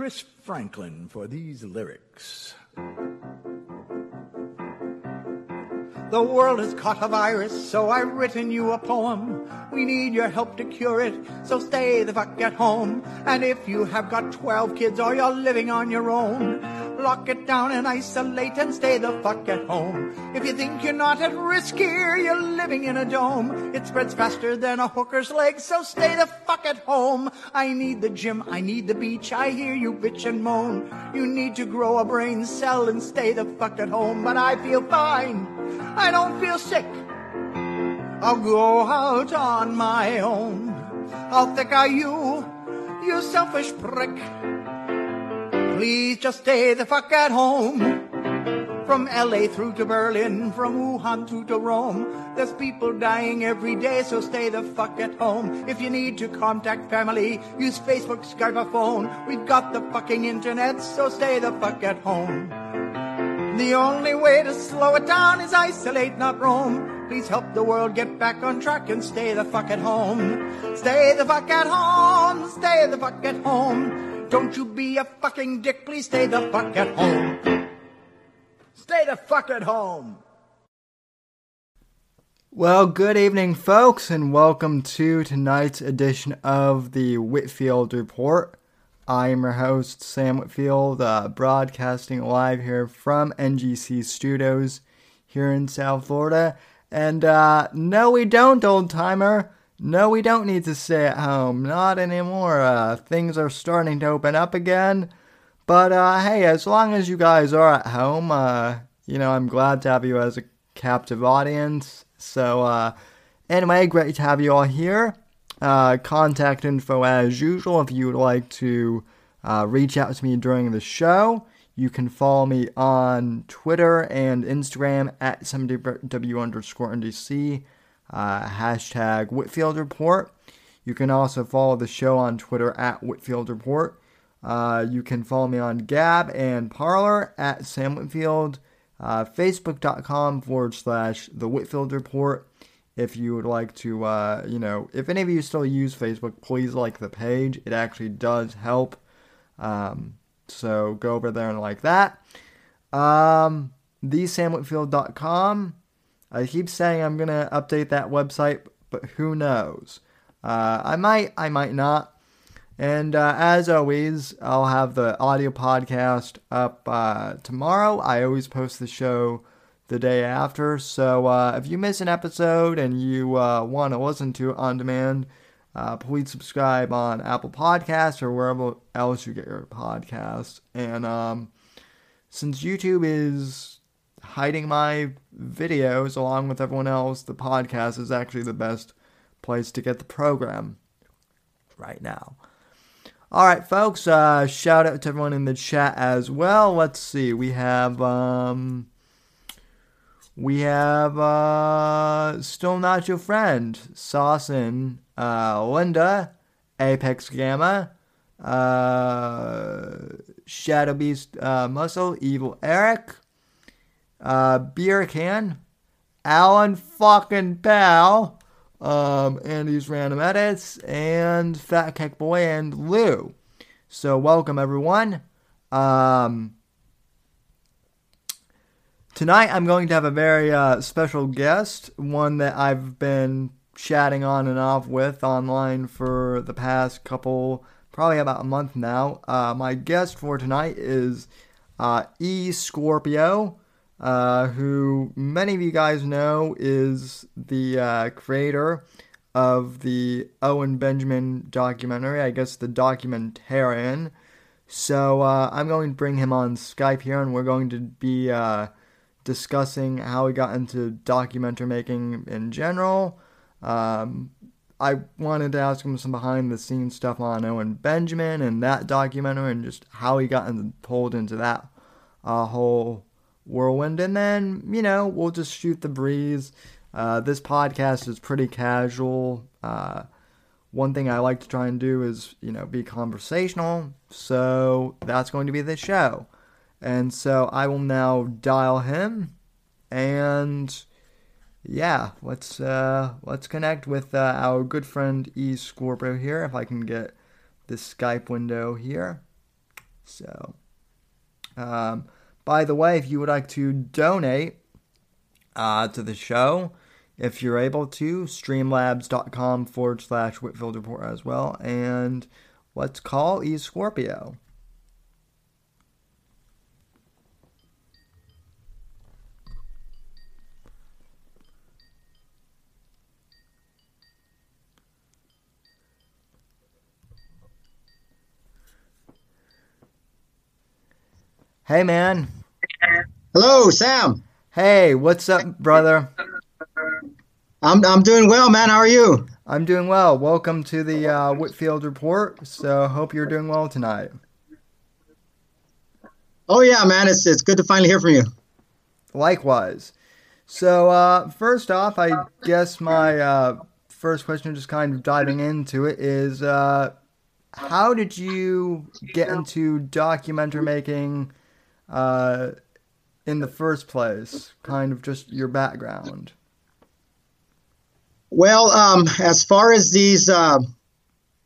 Chris Franklin for these lyrics. The world has caught a virus, so I've written you a poem. We need your help to cure it, so stay the fuck at home. And if you have got 12 kids or you're living on your own, lock it down and isolate and stay the fuck at home. If you think you're not at risk here, you're living in a dome. It spreads faster than a hooker's leg, so stay the fuck at home. I need the gym, I need the beach, I hear you bitch and moan. You need to grow a brain cell and stay the fuck at home, but I feel fine. I don't feel sick. I'll go out on my own. How thick are you, you selfish prick? Please just stay the fuck at home. From LA through to Berlin, from Wuhan through to Rome. There's people dying every day, so stay the fuck at home. If you need to contact family, use Facebook, Skype, or phone. We've got the fucking internet, so stay the fuck at home. The only way to slow it down is isolate, not roam. Please help the world get back on track and stay the fuck at home. Stay the fuck at home, stay the fuck at home. Don't you be a fucking dick, please stay the fuck at home. Stay the fuck at home. Well, good evening, folks, and welcome to tonight's edition of the Whitfield Report. I am your host, Sam Whitfield, uh, broadcasting live here from NGC Studios here in South Florida. And uh, no, we don't, old timer. No, we don't need to stay at home. Not anymore. Uh, things are starting to open up again. But uh, hey, as long as you guys are at home, uh, you know, I'm glad to have you as a captive audience. So, uh, anyway, great to have you all here. Uh, contact info as usual if you would like to uh, reach out to me during the show. You can follow me on Twitter and Instagram at 70W underscore NDC, uh, hashtag Whitfield Report. You can also follow the show on Twitter at Whitfield Report. Uh, you can follow me on Gab and Parler at Sam Whitfield, uh, Facebook.com forward slash The Whitfield Report. If you would like to, uh, you know, if any of you still use Facebook, please like the page. It actually does help. Um, so go over there and like that. Um, thesamwhitfield.com. I keep saying I'm gonna update that website, but who knows? Uh, I might, I might not. And uh, as always, I'll have the audio podcast up uh, tomorrow. I always post the show the day after. So uh, if you miss an episode and you uh, want to listen to it on demand, uh, please subscribe on Apple Podcasts or wherever else you get your podcasts. And um, since YouTube is hiding my videos along with everyone else, the podcast is actually the best place to get the program right now. All right, folks. Uh, shout out to everyone in the chat as well. Let's see. We have um, we have uh, still not your friend, Saucin, uh, Linda, Apex Gamma, uh, Shadow Beast uh, Muscle, Evil Eric, uh, Beer Can, Alan fucking Pal, um, Andy's Random Edits, and Fat Cake Boy and Lou. So welcome everyone. Um, Tonight, I'm going to have a very uh, special guest, one that I've been chatting on and off with online for the past couple, probably about a month now. Uh, my guest for tonight is uh, E Scorpio, uh, who many of you guys know is the uh, creator of the Owen Benjamin documentary, I guess the documentarian. So uh, I'm going to bring him on Skype here, and we're going to be uh, discussing how he got into documentary making in general. Um, I wanted to ask him some behind the scenes stuff on Owen Benjamin and that documentary, and just how he got in, pulled into that uh, whole whirlwind. And then, you know, we'll just shoot the breeze. Uh, this podcast is pretty casual. Uh, one thing I like to try and do is, you know, be conversational. So that's going to be the show. And so I will now dial him and yeah, let's uh let's connect with uh, our good friend E Scorpio here if I can get this Skype window here. So um by the way, if you would like to donate uh, to the show, if you're able to, streamlabs.com forward slash Whitfield Report as well. And let's call E Scorpio. Hey, man. Hello, Sam. Hey, what's up, brother? I'm I'm doing well, man. How are you? I'm doing well. Welcome to the uh, Whitfield Report. So, hope you're doing well tonight. Oh yeah, man. It's it's good to finally hear from you. Likewise. So, uh, first off, I guess my uh, first question, just kind of diving into it, is uh, how did you get into documentary making? Uh, in the first place? Kind of just your background. Well, um, as far as these uh,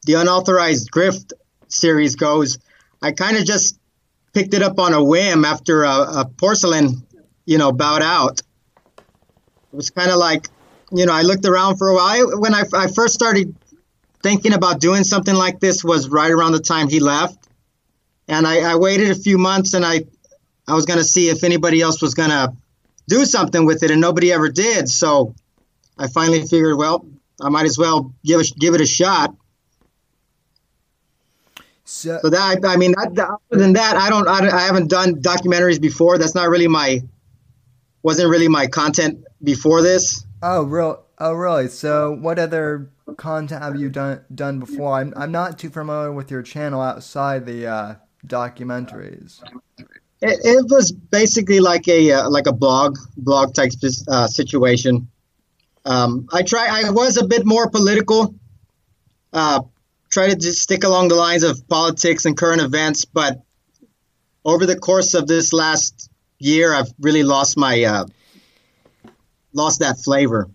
the unauthorized grift series goes, I kind of just picked it up on a whim after a, a porcelain, you know, bowed out. It was kind of like, you know, I looked around for a while. When I, I first started thinking about doing something like this was right around the time he left. And I, I waited a few months and I I was going to see if anybody else was going to do something with it, and nobody ever did. So I finally figured, well, I might as well give it, give it a shot. So, so that I mean, that, other than that, I don't, I, I haven't done documentaries before. That's not really my, wasn't really my content before this. Oh, real, oh, really? So, what other content have you done done before? I'm, I'm not too familiar with your channel outside the uh, documentaries. It, it was basically like a uh, like a blog blog type uh, situation. Um, I try. I was a bit more political. Uh, try to just stick along the lines of politics and current events, but over the course of this last year, I've really lost my uh, lost that flavor.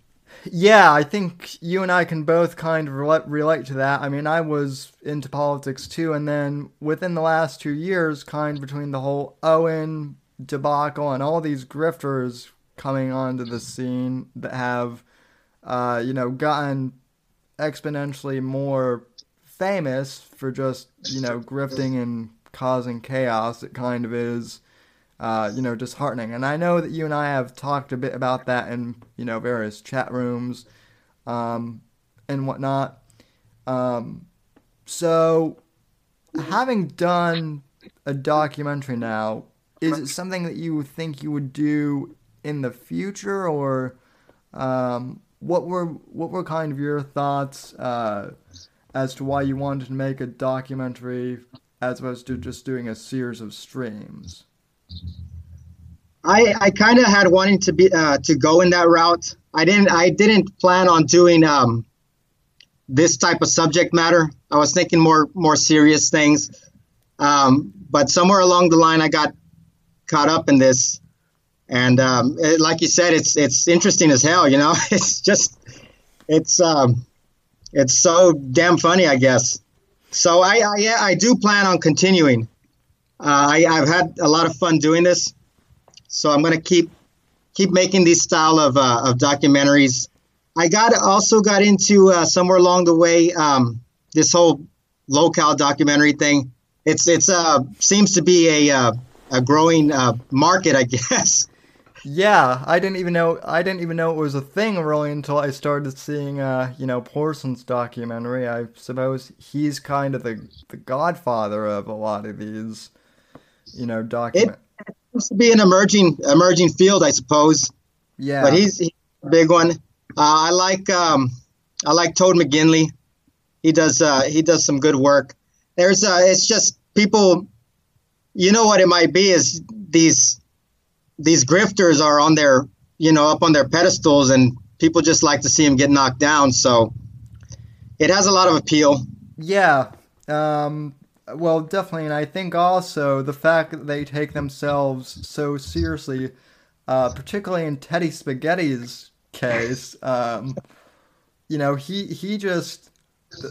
Yeah, I think you and I can both kind of relate, relate to that. I mean, I was into politics too, and then within the last two years, kind of between the whole Owen debacle and all these grifters coming onto the scene that have, uh, you know, gotten exponentially more famous for just, you know, grifting and causing chaos, it kind of is uh, you know, disheartening. And I know that you and I have talked a bit about that in, you know, various chat rooms um, and whatnot. Um, so, having done a documentary now, is it something that you think you would do in the future, or um, what were what were kind of your thoughts uh, as to why you wanted to make a documentary as opposed to just doing a series of streams? I I kind of had wanting to be uh, to go in that route. I didn't I didn't plan on doing um, this type of subject matter. I was thinking more more serious things. Um, but somewhere along the line, I got caught up in this, and um, it, like you said, it's it's interesting as hell. You know, it's just it's um, it's so damn funny, I guess. So I I, yeah, I do plan on continuing. Uh, I, I've had a lot of fun doing this, so I'm going to keep keep making these style of uh, of documentaries. I got also got into uh, somewhere along the way um, this whole local documentary thing. It's it's uh seems to be a uh, a growing uh, market, I guess. Yeah, I didn't even know I didn't even know it was a thing really until I started seeing uh, you know, Porcelain's documentary. I suppose he's kind of the the godfather of a lot of these, you know, document. It seems to be an emerging emerging field, I suppose. Yeah. But he's, he's a big one. Uh, I like um, I like Toad McKinley. He does uh, he does some good work. There's uh, it's just people. You know what it might be is these these grifters are on their you know up on their pedestals and people just like to see them get knocked down. So it has a lot of appeal. Yeah. Um, well, definitely, and I think also the fact that they take themselves so seriously, uh, particularly in Teddy Spaghetti's case. Um, you know, he he just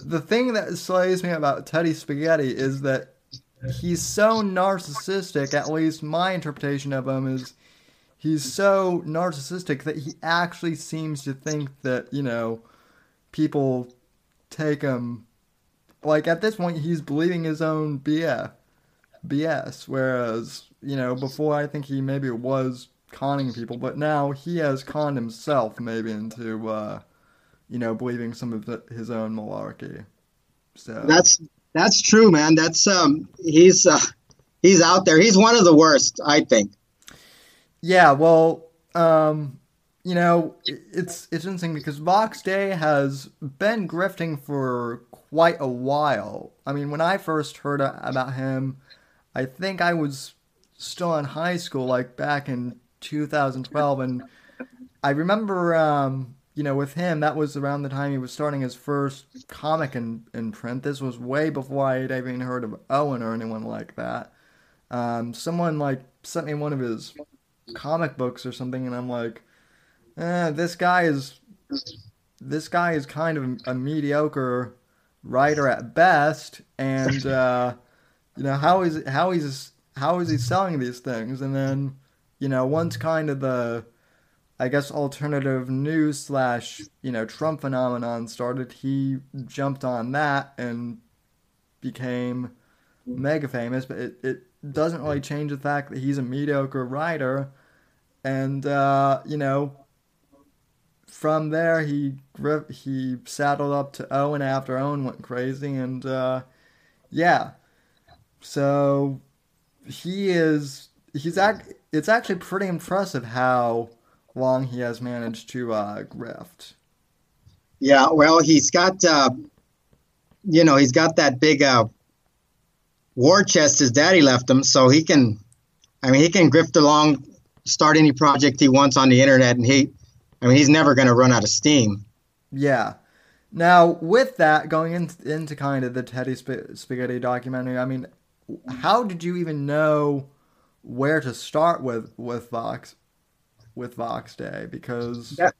the thing that slays me about Teddy Spaghetti is that he's so narcissistic. At least my interpretation of him is he's so narcissistic that he actually seems to think that you know people take him like at this point he's believing his own BS. BS. Whereas you know before I think he maybe was conning people, but now he has conned himself maybe into uh, you know believing some of the, his own malarkey. So that's that's true, man. That's um he's uh, he's out there. He's one of the worst, I think. Yeah, well, um, you know, it's it's interesting because Vox Day has been grifting for quite a while. I mean, when I first heard about him, I think I was still in high school, like back in 2012, and I remember, um, you know, with him, that was around the time he was starting his first comic in, in print. This was way before I had even heard of Owen or anyone like that. Um, someone like sent me one of his comic books or something, and I'm like, eh, this guy is this guy is kind of a mediocre writer at best, and uh, you know how is how is how is he selling these things? And then you know once kind of the I guess alternative news slash you know Trump phenomenon started, he jumped on that and became mega famous. But it, it doesn't really change the fact that he's a mediocre writer, and uh, you know from there he he saddled up to Owen after Owen went crazy, and uh, yeah, so he is he's act. It's actually pretty impressive how long he has managed to uh, grift. Yeah, well, he's got uh, you know he's got that big uh, war chest his daddy left him, so he can. I mean, he can grift along, start any project he wants on the internet, and he I mean, he's never going to run out of steam. Yeah. Now, with that, going in, into kind of the Teddy Sp- Spaghetti documentary, I mean, how did you even know where to start with with Vox with Vox Day? Because yeah.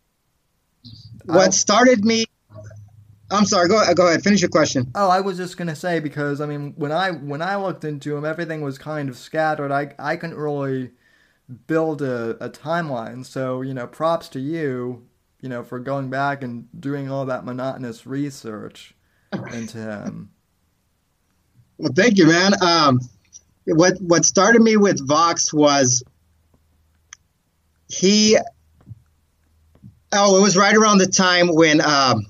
what started me. I'm sorry. Go go ahead. Finish your question. Oh, I was just gonna say because I mean, when I when I looked into him, everything was kind of scattered. I I couldn't really build a, a timeline. So, you know, props to you, you know, for going back and doing all that monotonous research into him. Well, thank you, man. Um, what what started me with Vox was he. Oh, it was right around the time when um,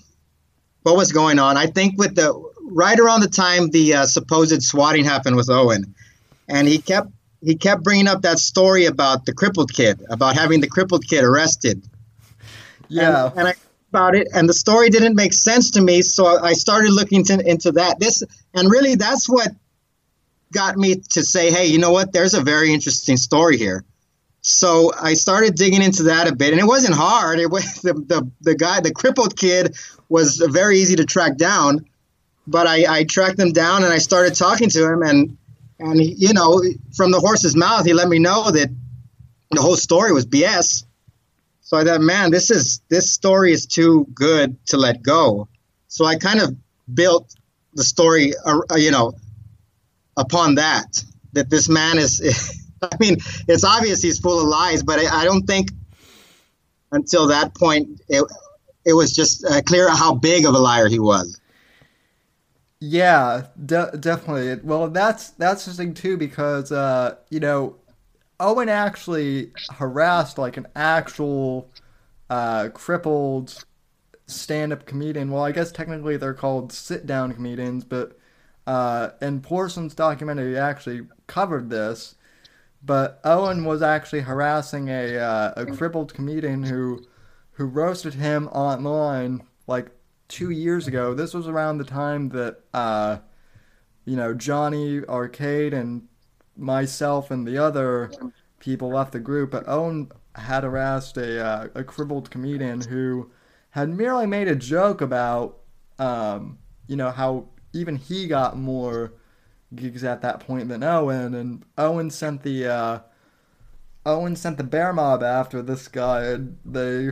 what was going on. I think with the right around the time the uh, supposed swatting happened with Owen, and he kept he kept bringing up that story about the crippled kid, about having the crippled kid arrested. Yeah. And, and I about it, and the story didn't make sense to me, so I started looking to, into that. This and really, that's what got me to say, "Hey, you know what? There's a very interesting story here." So I started digging into that a bit, and it wasn't hard. It was the the, the guy, the crippled kid, was very easy to track down. But I, I tracked him down, and I started talking to him, and and he, you know, from the horse's mouth, he let me know that the whole story was BS. So I thought, man, this is this story is too good to let go. So I kind of built the story, uh, uh you know, upon that. That this man is, I mean, it's obvious he's full of lies, but I, I don't think until that point, it it was just uh, clear how big of a liar he was. Yeah, de- definitely. Well, that's that's interesting too because uh, you know Owen actually harassed like an actual uh, crippled stand-up comedian. Well, I guess technically they're called sit-down comedians, but uh, in Porson's documentary, actually covered this. But Owen was actually harassing a uh, a crippled comedian who who roasted him online like two years ago. This was around the time that uh, you know Johnny Arcade and myself and the other people left the group. But Owen had harassed a uh, a crippled comedian who had merely made a joke about um, you know how even he got more gigs at that point than Owen, and Owen sent the uh, Owen sent the bear mob after this guy. And they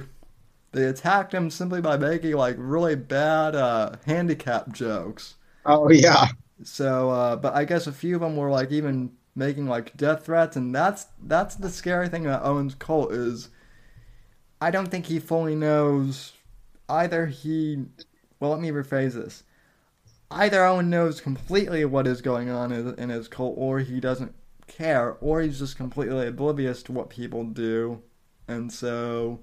they attacked him simply by making like really bad uh, handicap jokes. Oh yeah. So, uh, but I guess a few of them were like even making like death threats, and that's that's the scary thing about Owen's cult is I don't think he fully knows either he well let me rephrase this either Owen knows completely what is going on in his cult, or he doesn't care, or he's just completely oblivious to what people do, and so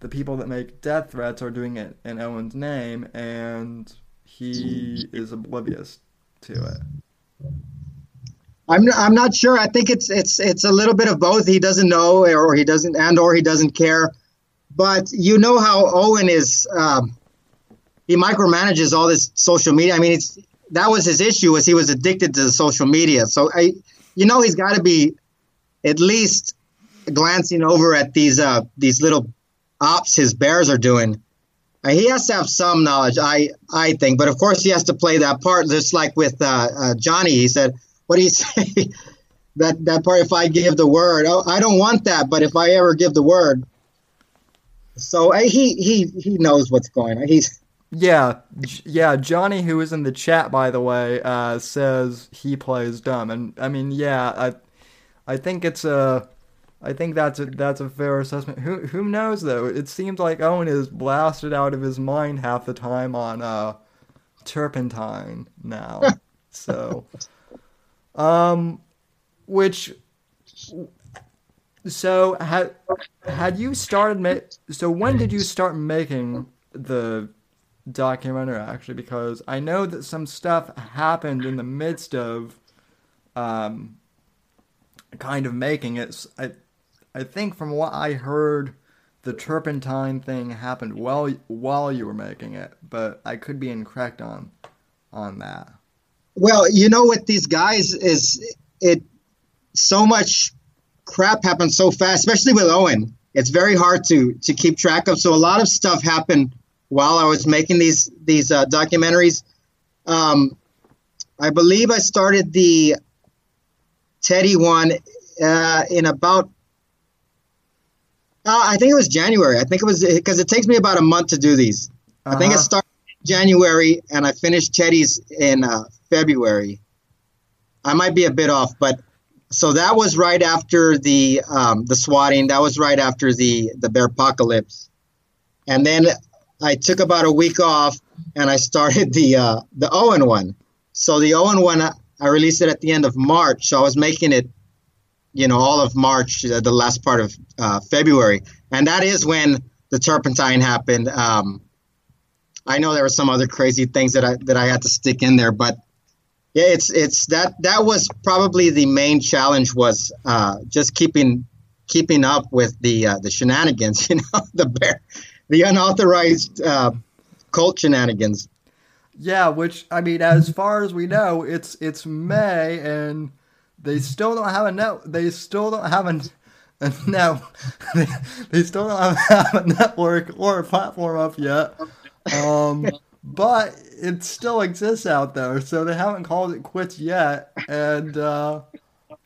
the people that make death threats are doing it in Owen's name, and he is oblivious to it. I'm I'm not sure. I think it's it's it's a little bit of both. He doesn't know, or he doesn't, and or he doesn't care. But you know how Owen is. Um, he micromanages all this social media. I mean, it's that was his issue was he was addicted to the social media. So I, you know, he's got to be at least glancing over at these uh these little ops his bears are doing. Uh, he has to have some knowledge, I I think, but of course he has to play that part. Just like with uh, uh, Johnny, he said, "What do you say?" that that part. If I give the word, oh, I don't want that, but if I ever give the word, so uh, he he he knows what's going on. He's yeah, yeah. Johnny, who is in the chat, by the way, uh, says he plays dumb, and I mean, yeah, I, I think it's a, I think that's a that's a fair assessment. Who who knows though? It seems like Owen is blasted out of his mind half the time on uh, turpentine now. so, um, which, so had had you started ma- So when did you start making the documentary actually because I know that some stuff happened in the midst of um, kind of making it. I I think from what I heard, the turpentine thing happened while while you were making it, but I could be incorrect on on that. Well, you know what these guys is it so much crap happens so fast, especially with Owen. It's very hard to to keep track of. So a lot of stuff happened while I was making these these uh, documentaries. Um, I believe I started the Teddy one uh, in about. Uh, I think it was January. I think it was because it takes me about a month to do these. Uh-huh. I think it uh-huh. started January and I finished Teddy's in uh, February. I might be a bit off, but so that was right after the um, the swatting. That was right after the the bear apocalypse, and then I took about a week off and I started the uh, the Owen one. So the Owen one, I released it at the end of March. So I was making it, you know, all of March, uh, the last part of uh, February, and that is when the turpentine happened. Um, I know there were some other crazy things that I that I had to stick in there, but yeah, it's it's that that was probably the main challenge was uh, just keeping keeping up with the uh, the shenanigans, you know, the bear the unauthorized uh, cult shenanigans. Yeah, which I mean, as far as we know, it's it's May and they still don't have a net. They still don't have a, a no. They, still don't have, have, a network or a platform up yet. Um, but it still exists out there, so they haven't called it quits yet. And uh,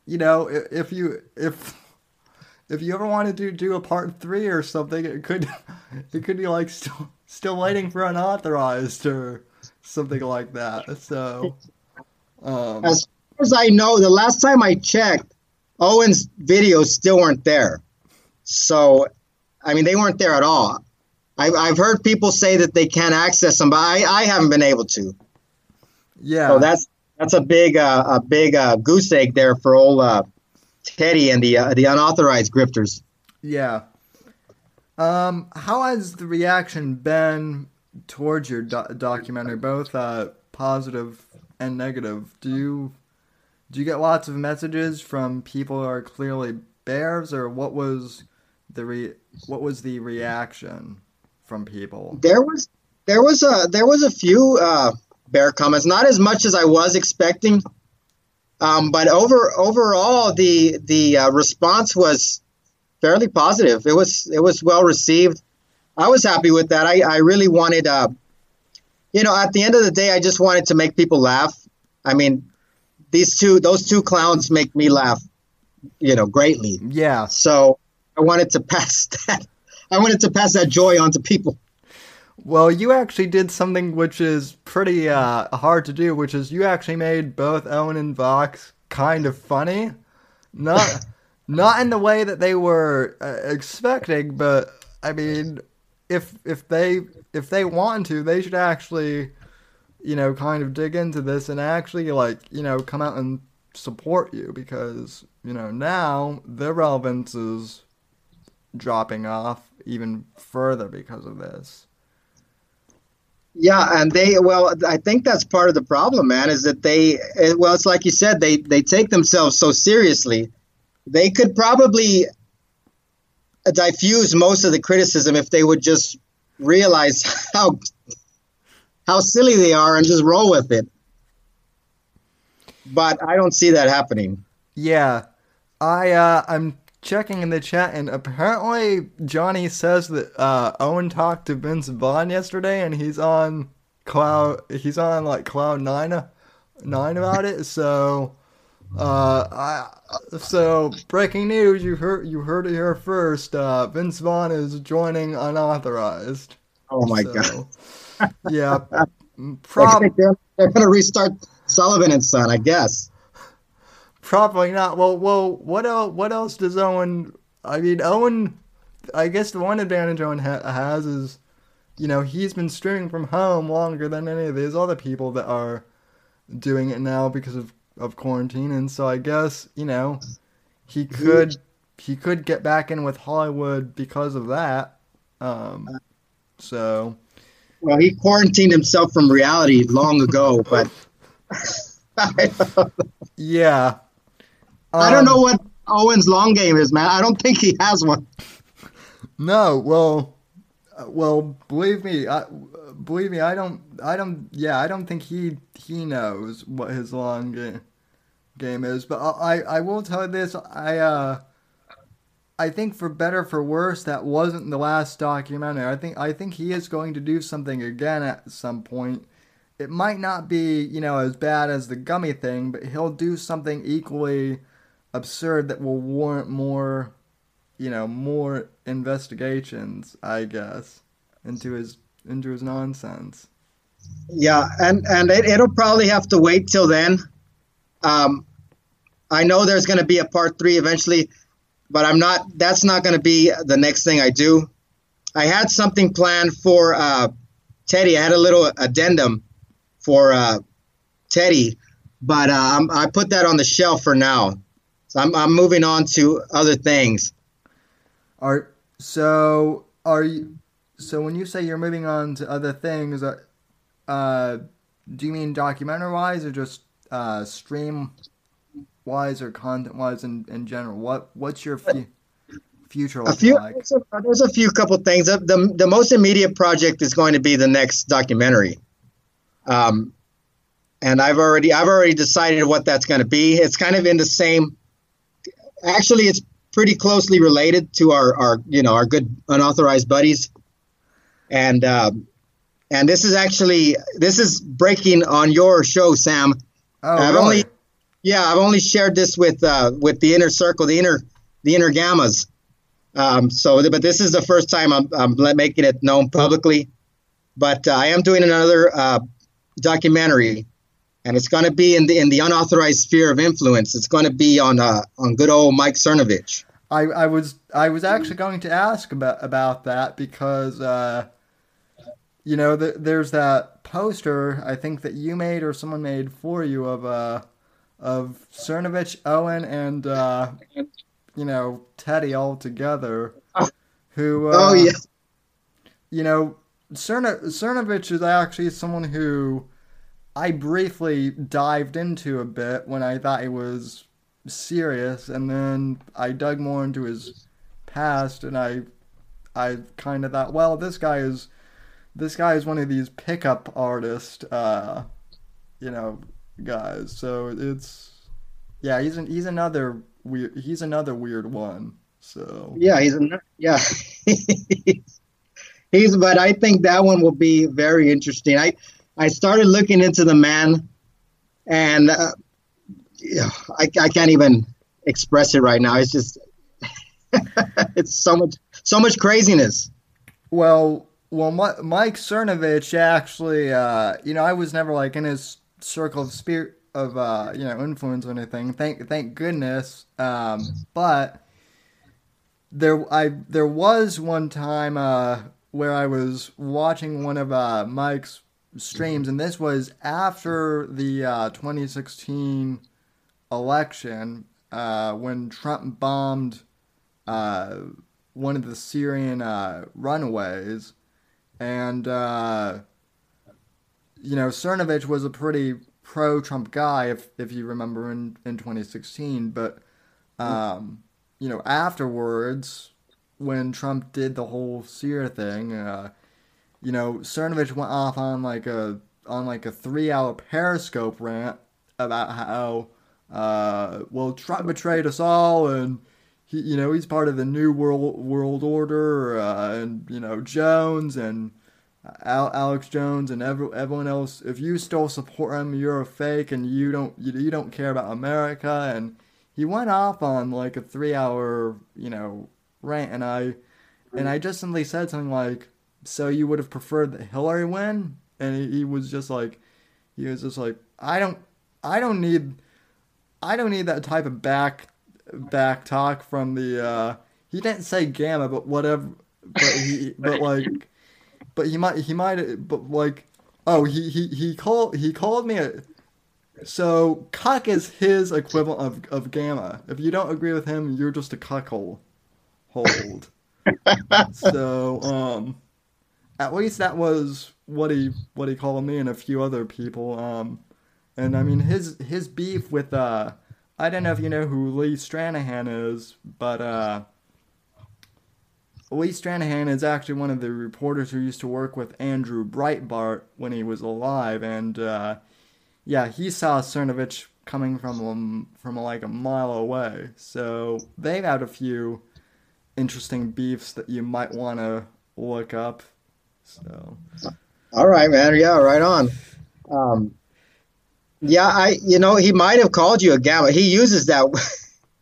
you know, if, if you if if you ever wanted to do a part three or something, it could it could be like still still waiting for unauthorized or something like that. So, um, as far as I know, the last time I checked, Owen's videos still weren't there. So I mean, they weren't there at all. I've, I've heard people say that they can't access them, but I, I haven't been able to. Yeah. So that's that's a big uh, a big uh, goose egg there for old uh, Teddy and the uh, the unauthorized grifters. Yeah. Um, how has the reaction been towards your do- documentary, both uh, positive and negative? Do you do you get lots of messages from people who are clearly bears, or what was the re- what was the reaction from people? There was there was a there was a few uh, bear comments, not as much as I was expecting, um, but over overall the the uh, response was fairly positive. It was it was well received. I was happy with that. I, I really wanted, uh, you know, at the end of the day, I just wanted to make people laugh. I mean, these two, those two clowns make me laugh, you know, greatly. Yeah. So I wanted to pass that. I wanted to pass that joy on to people. Well, you actually did something which is pretty uh, hard to do, which is you actually made both Owen and Vox kind of funny. Not not in the way that they were uh, expecting, but I mean, if if they if they want to, they should actually, you know, kind of dig into this and actually like you know come out and support you because you know now their relevance is dropping off even further because of this. Yeah, and they well, I think that's part of the problem, man, is that they well, it's like you said, they they take themselves so seriously. They could probably diffuse most of the criticism if they would just realize how how silly they are and just roll with it. But I don't see that happening. Yeah, I uh, I'm checking in the chat, and apparently Johnny says that uh, Owen talked to Vince Vaughn yesterday, and he's on cloud. He's on like cloud nine, nine about it. So, uh, I so breaking news. You heard you heard it here first. Uh, Vince Vaughn is joining unauthorized. Oh my So, god! Yeah, prob- they're, they're going to restart Sullivan and Son, I guess. Probably not. Well, well, what else? What else does Owen? I mean, Owen. I guess the one advantage Owen ha- has is, you know, he's been streaming from home longer than any of these other people that are doing it now because of of quarantine, and so I guess you know, he could he could get back in with Hollywood because of that. Um, so Well, he quarantined himself from reality long ago, but yeah. I don't Um, know what Owen's long game is, man. I don't think he has one. No, well, uh, well, believe me, I, believe me, I don't, I don't, yeah, I don't think he he knows what his long game game is. But I, I, I will tell you this, I, uh, I think for better for worse, that wasn't the last documentary. I think, I think he is going to do something again at some point. It might not be, you know, as bad as the gummy thing, but he'll do something equally absurd that will warrant more you know more investigations i guess into his into his nonsense Yeah, and and it, it'll probably have to wait till then. Um, I know there's going to be a part three eventually, but I'm not. That's not going to be the next thing I do. I had something planned for uh, Teddy. I had a little addendum for uh, Teddy, but uh, I put that on the shelf for now. So I'm, I'm moving on to other things. are so are you so when you say you're moving on to other things uh, uh do you mean documentary wise or just uh stream wise or content wise in, in general? What what's your fu- future a few like? there's, a, there's a few couple things. The, the, the most immediate project is going to be the next documentary. Um, and i've already i've already decided what that's going to be. It's kind of in the same actually it's pretty closely related to our our you know our good unauthorized buddies. And um, and this is actually this is breaking on your show sam. Oh I've really? only yeah, I've only shared this with uh, with the inner circle, the inner the inner gammas. Um, so, but this is the first time I'm, I'm making it known publicly. But uh, I am doing another uh, documentary, and it's going to be in the in the unauthorized sphere of influence. It's going to be on uh, on good old Mike Cernovich. I, I was I was actually going to ask about about that because uh, you know the, there's that poster I think that you made or someone made for you of uh of Cernovich, Owen, and uh, you know Teddy all together. Who? Uh, oh yeah. You know, Cerno- Cernovich is actually someone who I briefly dived into a bit when I thought he was serious, and then I dug more into his past, and I, I kind of thought, well, this guy is, this guy is one of these pickup artist, uh, you know, guys. So it's, yeah, he's an, he's another weird, he's another weird one. So yeah, he's a, yeah, he's, but I think that one will be very interesting. I, I started looking into the man, and. Uh, I, I can't even express it right now. It's just it's so much so much craziness. Well, well, Mike Cernovich actually, uh, you know, I was never like in his circle of spirit of uh, you know influence or anything. Thank thank goodness. Um, but there I there was one time uh, where I was watching one of uh, Mike's streams, and this was after the uh, 2016 election uh, when Trump bombed uh, one of the Syrian uh, runaways, and uh, you know Cernovich was a pretty pro-Trump guy, if if you remember in in 2016. But um, you know afterwards, when Trump did the whole Syria thing, uh, you know Cernovich went off on like a on like a three-hour Periscope rant about how uh, well, Trump betrayed us all, and he, you know, he's part of the new world world order, uh, and you know, Jones and Alex Jones and every, everyone else. If you still support him, you're a fake, and you don't you don't care about America. And he went off on like a three hour, you know, rant, and I and I just simply said something like, "So you would have preferred that Hillary win?" And he, he was just like, he was just like, "I don't, I don't need." I don't need that type of back back talk from the. Uh, he didn't say gamma, but whatever. But he, but like, but he might, he might, but like, oh, he he he called he called me a. So cuck is his equivalent of of gamma. If you don't agree with him, you're just a cuckold. Hold. so um, at least that was what he what he called me and a few other people. Um, and I mean his his beef with uh I don't know if you know who Lee Stranahan is, but uh Lee Stranahan is actually one of the reporters who used to work with Andrew Breitbart when he was alive, and uh, yeah, he saw Cernovich coming from from like a mile away. So they've had a few interesting beefs that you might want to look up. So, all right, man. Yeah, right on. Um, yeah, I you know he might have called you a gamma. He uses that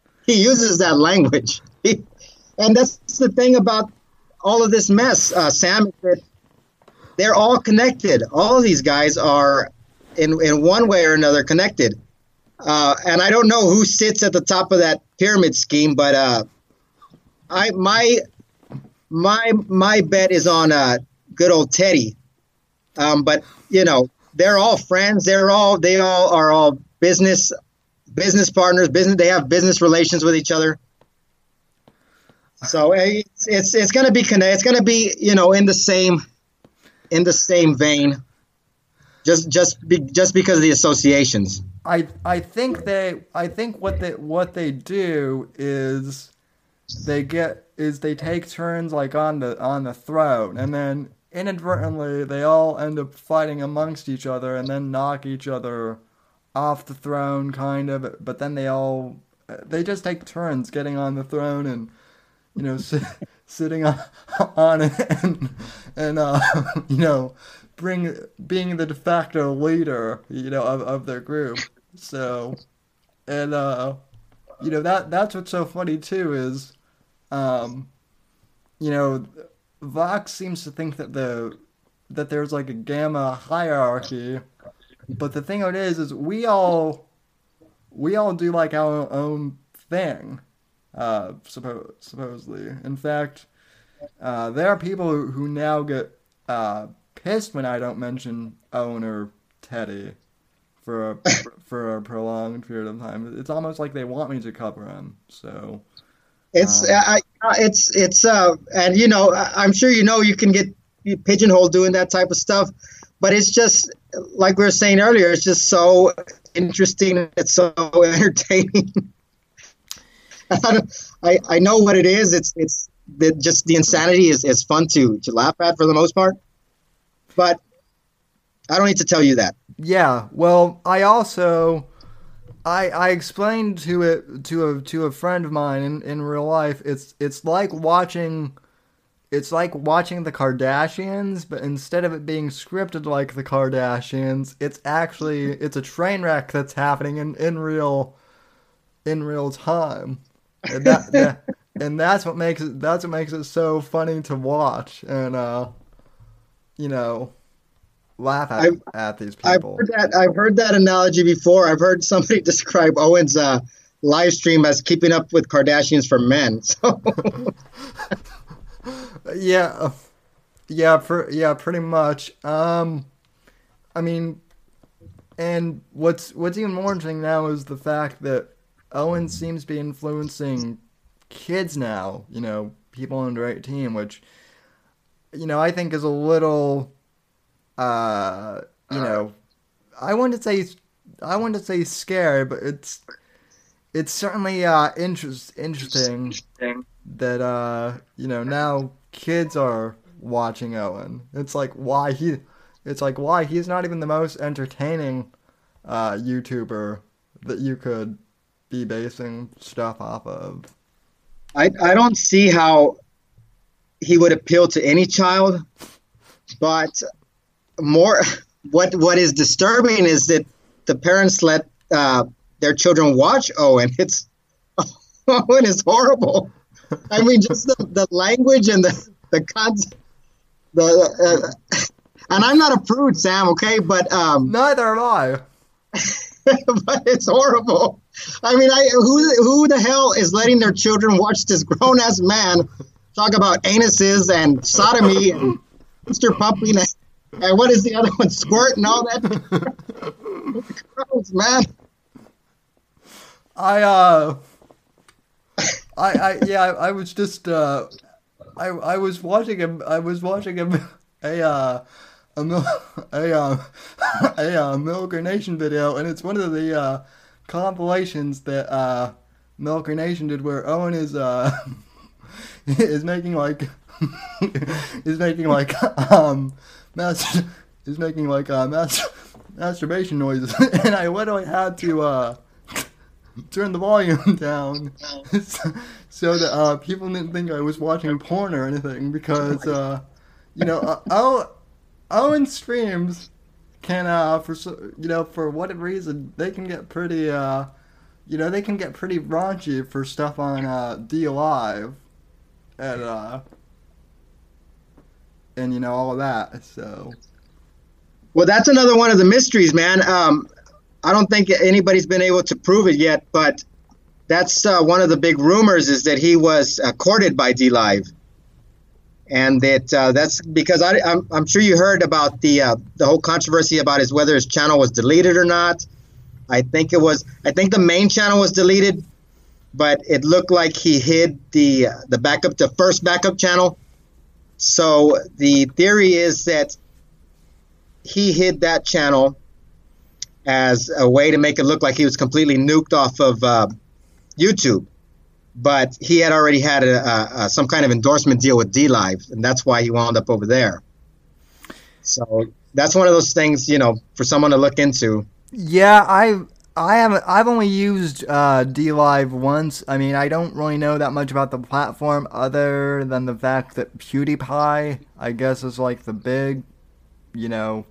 he uses that language, and that's the thing about all of this mess, uh, Sam. They're all connected. All of these guys are in in one way or another connected. Uh, and I don't know who sits at the top of that pyramid scheme, but uh, I my my my bet is on uh, good old Teddy. Um, but you know, they're all friends. They're all they all are all business business partners. Business they have business relations with each other. So it's it's, it's going to be connect. It's going to be you know in the same in the same vein. Just just be, just because of the associations. I I think they I think what they what they do is they get is they take turns like on the on the throne and then inadvertently they all end up fighting amongst each other and then knock each other off the throne kind of but then they all they just take turns getting on the throne and you know sit, sitting on, on it and and uh, you know bring being the de facto leader you know of, of their group so and uh you know that that's what's so funny too is um you know Vox seems to think that the that there's like a gamma hierarchy, but the thing it is, is we all we all do like our own thing. Uh, suppo- supposedly. In fact, uh, there are people who, who now get uh, pissed when I don't mention Owen or Teddy for a, for a prolonged period of time. It's almost like they want me to cover him. So It's Um, I, it's it's uh and you know I'm sure you know you can get pigeonholed doing that type of stuff, but it's just like we were saying earlier. It's just so interesting. It's so entertaining. I, I know what it is. It's it's the, just the insanity is, is fun to to laugh at for the most part, but I don't need to tell you that. Yeah, well, I also I I explained to it to a to a friend of mine in, in real life. It's it's like watching it's like watching the Kardashians, but instead of it being scripted like the Kardashians, it's actually it's a train wreck that's happening in, in real in real time. And that, that and that's what makes it that's what makes it so funny to watch and uh you know laugh at, I've- at these people. I've heard that. I've heard that analogy before. I've heard somebody describe Owen's uh, live stream as keeping up with Kardashians for men. So Yeah, yeah, per, yeah, pretty much. Um, I mean, and what's what's even more interesting now is the fact that Owen seems to be influencing kids now. You know, people under eighteen, which you know I think is a little, uh, you know, I wouldn't say I wouldn't say scary, but it's it's certainly uh interest interesting that uh you know now kids are watching Owen. It's like why he it's like why he's not even the most entertaining uh YouTuber that you could be basing stuff off of. I, I don't see how he would appeal to any child, but more what what is disturbing is that the parents let uh, their children watch Owen. It's Owen is horrible. I mean, just the, the language and the the concept. The uh, and I'm not a prude, Sam. Okay, but um, Neither am I. but it's horrible. I mean, I who who the hell is letting their children watch this grown ass man talk about anuses and sodomy and Mr. Pumping and, and what is the other one, squirt and all that? Gross, man. I uh I I yeah, I, I was just uh I I was watching him I was watching him a uh a mil- a uh, a uh, Milker Nation video and it's one of the uh compilations that uh Milker Nation did where Owen is uh is making like is making like um mas- is making like uh mas- masturbation noises. And I literally had to uh turn the volume down so that uh, people didn't think I was watching porn or anything because uh, you know uh, Owen, Owen streams can uh for you know for whatever reason they can get pretty uh you know they can get pretty raunchy for stuff on uh DLive and uh and you know all of that so Well, that's another one of the mysteries, man. Um, I don't think anybody's been able to prove it yet, but that's uh, one of the big rumors is that he was uh, courted by DLive, and that uh, that's because I, I'm, I'm sure you heard about the uh, the whole controversy about his whether his channel was deleted or not. I think it was. I think the main channel was deleted, but it looked like he hid the uh, the backup, the first backup channel. So the theory is that he hid that channel as a way to make it look like he was completely nuked off of uh, YouTube. But he had already had a, a, a, some kind of endorsement deal with DLive, and that's why he wound up over there. So that's one of those things, you know, for someone to look into. Yeah, I I haven't I've only used uh, DLive once. I mean, I don't really know that much about the platform other than the fact that PewDiePie, I guess, is like the big, you know,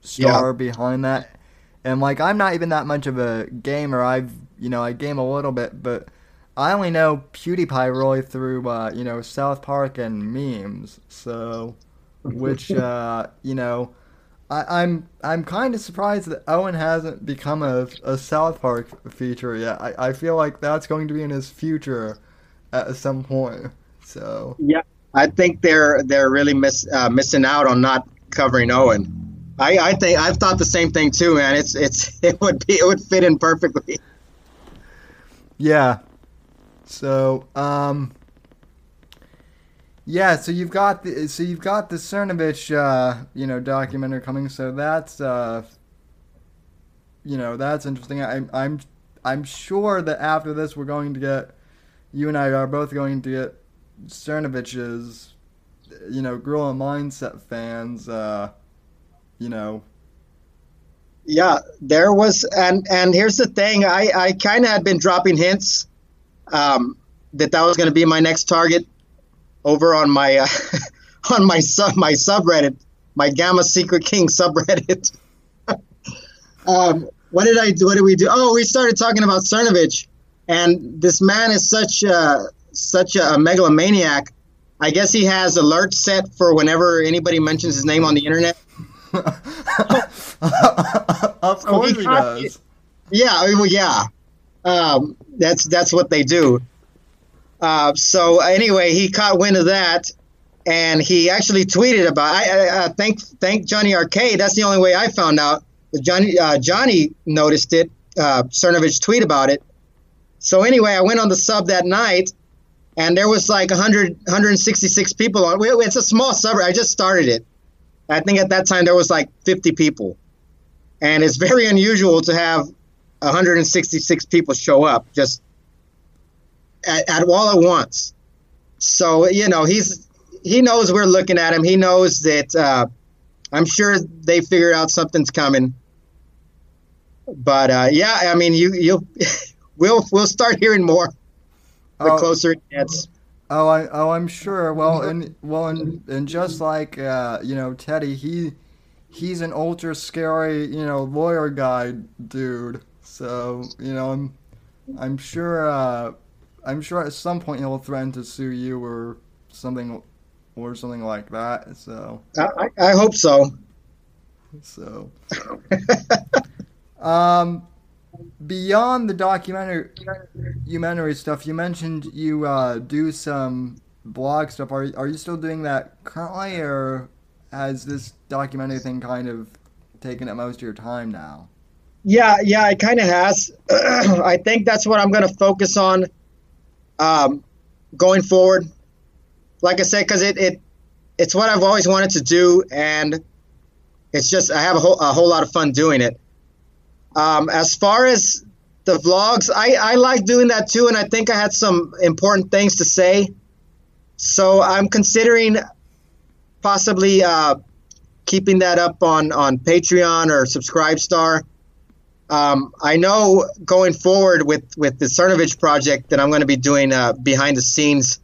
star behind that. And like, I'm not even that much of a gamer. I've you know I game a little bit, but I only know PewDiePie really through uh, you know South Park and memes. So, which uh, you know. I, I'm I'm kind of surprised that Owen hasn't become a, a South Park feature yet. I, I feel like that's going to be in his future at some point. So yeah, I think they're they're really miss, uh, missing out on not covering Owen. I, I think I've thought the same thing too, man. It's it's it would be it would fit in perfectly. Yeah. So um. Yeah, so you've got the so you've got the Cernovich, uh, you know, documentary coming. So that's uh, you know, that's interesting. I'm I'm I'm sure that after this, we're going to get you and I are both going to get Cernovich's, you know, girl Gorilla Mindset fans, uh, you know. Yeah, there was, and and here's the thing. I I kind of had been dropping hints, um, that that was going to be my next target, over on my uh, on my sub my subreddit, my Gamma Secret King subreddit. um, what did I do? What did we do? Oh, we started talking about Cernovich, and this man is such a such a, megalomaniac. I guess he has alerts set for whenever anybody mentions his name on the internet. of course he, he does. Yeah, well, yeah. Um, that's that's what they do. Uh, so anyway, he caught wind of that, and he actually tweeted about. I, I uh, thank thank Johnny Arcade. That's the only way I found out. Johnny uh, Johnny noticed it. Uh, Cernovich tweet about it. So anyway, I went on the sub that night, and there was like 100 166 people on. It's a small sub. I just started it. I think at that time there was like 50 people, and it's very unusual to have 166 people show up just at, at all at once. So you know he's he knows we're looking at him. He knows that uh, I'm sure they figured out something's coming. But uh, yeah, I mean, you you we'll we'll start hearing more the oh, closer it gets. Oh, I, oh, I'm sure. Well, and well, and, and just like uh, you know, Teddy, he he's an ultra scary, you know, lawyer guy dude. So you know, I'm I'm sure uh, I'm sure at some point he'll threaten to sue you or something or something like that. So I, I hope so. So, um, beyond the documentary, documentary stuff, you mentioned you uh, do some blog stuff. Are are you still doing that currently, or has this documentary thing kind of taken up most of your time now? Yeah, yeah, it kind of has. I think that's what I'm going to focus on um, going forward. Like I said, because it, it it's what I've always wanted to do, and it's just I have a whole, a whole lot of fun doing it. Um, as far as the vlogs, I, I like doing that too, and I think I had some important things to say. So I'm considering possibly uh, keeping that up on, on Patreon or Subscribestar. Um, I know going forward with, with the Cernovich project that I'm going to be doing uh, behind the scenes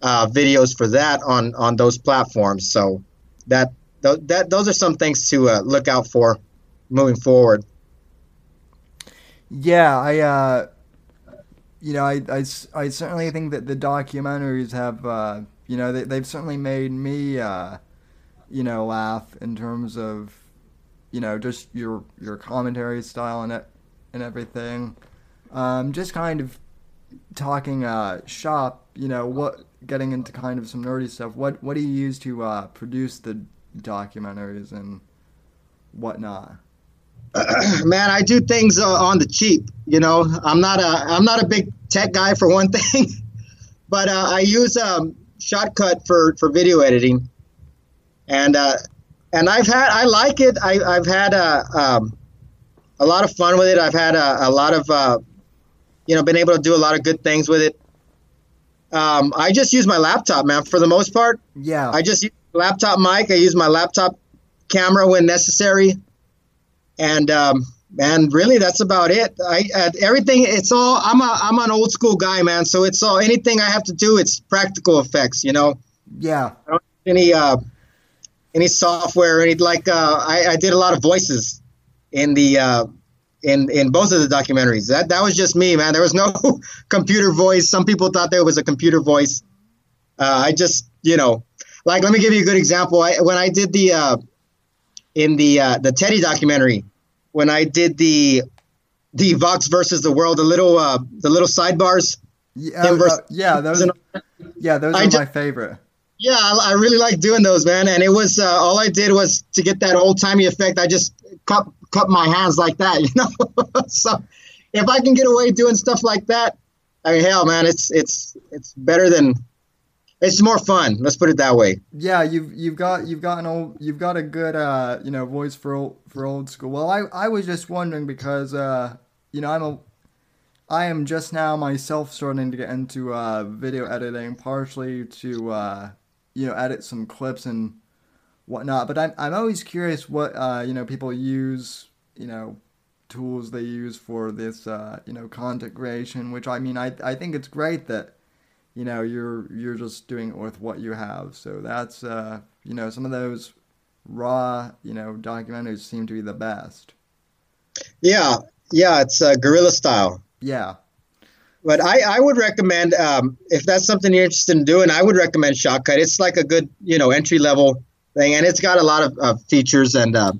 uh, videos for that on, on those platforms. So that, that those are some things to uh, look out for moving forward. Yeah, I, uh, you know, I, I, I certainly think that the documentaries have, uh, you know, they, they've certainly made me, uh, you know, laugh in terms of, you know, just your your commentary style and it and everything. Um, just kind of talking uh, shop, you know, what getting into kind of some nerdy stuff. What what do you use to uh, produce the documentaries and whatnot? man, I do things uh, on the cheap. You know, I'm not a I'm not a big tech guy for one thing, but uh, I use um, Shotcut for for video editing, and uh, and I've had I like it. I, I've had a um, a lot of fun with it. I've had a, a lot of uh, you know been able to do a lot of good things with it. Um, I just use my laptop, man, for the most part. Yeah. I just use laptop mic. I use my laptop camera when necessary and um, and really that's about it. I uh, everything it's all I'm a I'm an old school guy, man. So it's all anything I have to do. It's practical effects, you know. Yeah. any uh, any software, any like uh, I, I did a lot of voices in the uh, in in both of the documentaries. That that was just me, man. There was no computer voice. Some people thought there was a computer voice. Uh, I just you know, like let me give you a good example. I, when I did the uh, in the uh, the Teddy documentary when I did the the Vox versus the world, the little uh, the little sidebars Yeah, yeah, those, yeah, those are just, my favorite. Yeah, I, I, really like doing those, man. And it was uh, all I did was to get that old timey effect. I just cut cut my hands like that, you know. so if I can get away doing stuff like that, I mean, hell, man, it's it's it's better than it's more fun. Let's put it that way. Yeah, you've you've got you've got an old you've got a good uh you know voice for old, for old school. Well, I I was just wondering because uh you know I'm a I am just now myself starting to get into uh video editing, partially to uh you know edit some clips and whatnot. But I'm I'm always curious what uh you know people use you know tools they use for this uh you know content creation. Which I mean I I think it's great that you know you're you're just doing it with what you have so that's uh you know some of those raw you know documentaries seem to be the best yeah yeah it's uh, guerrilla style yeah but I, I would recommend um, if that's something you're interested in doing i would recommend shotcut. It's like a good you know entry level thing and it's got a lot of, of features and uh,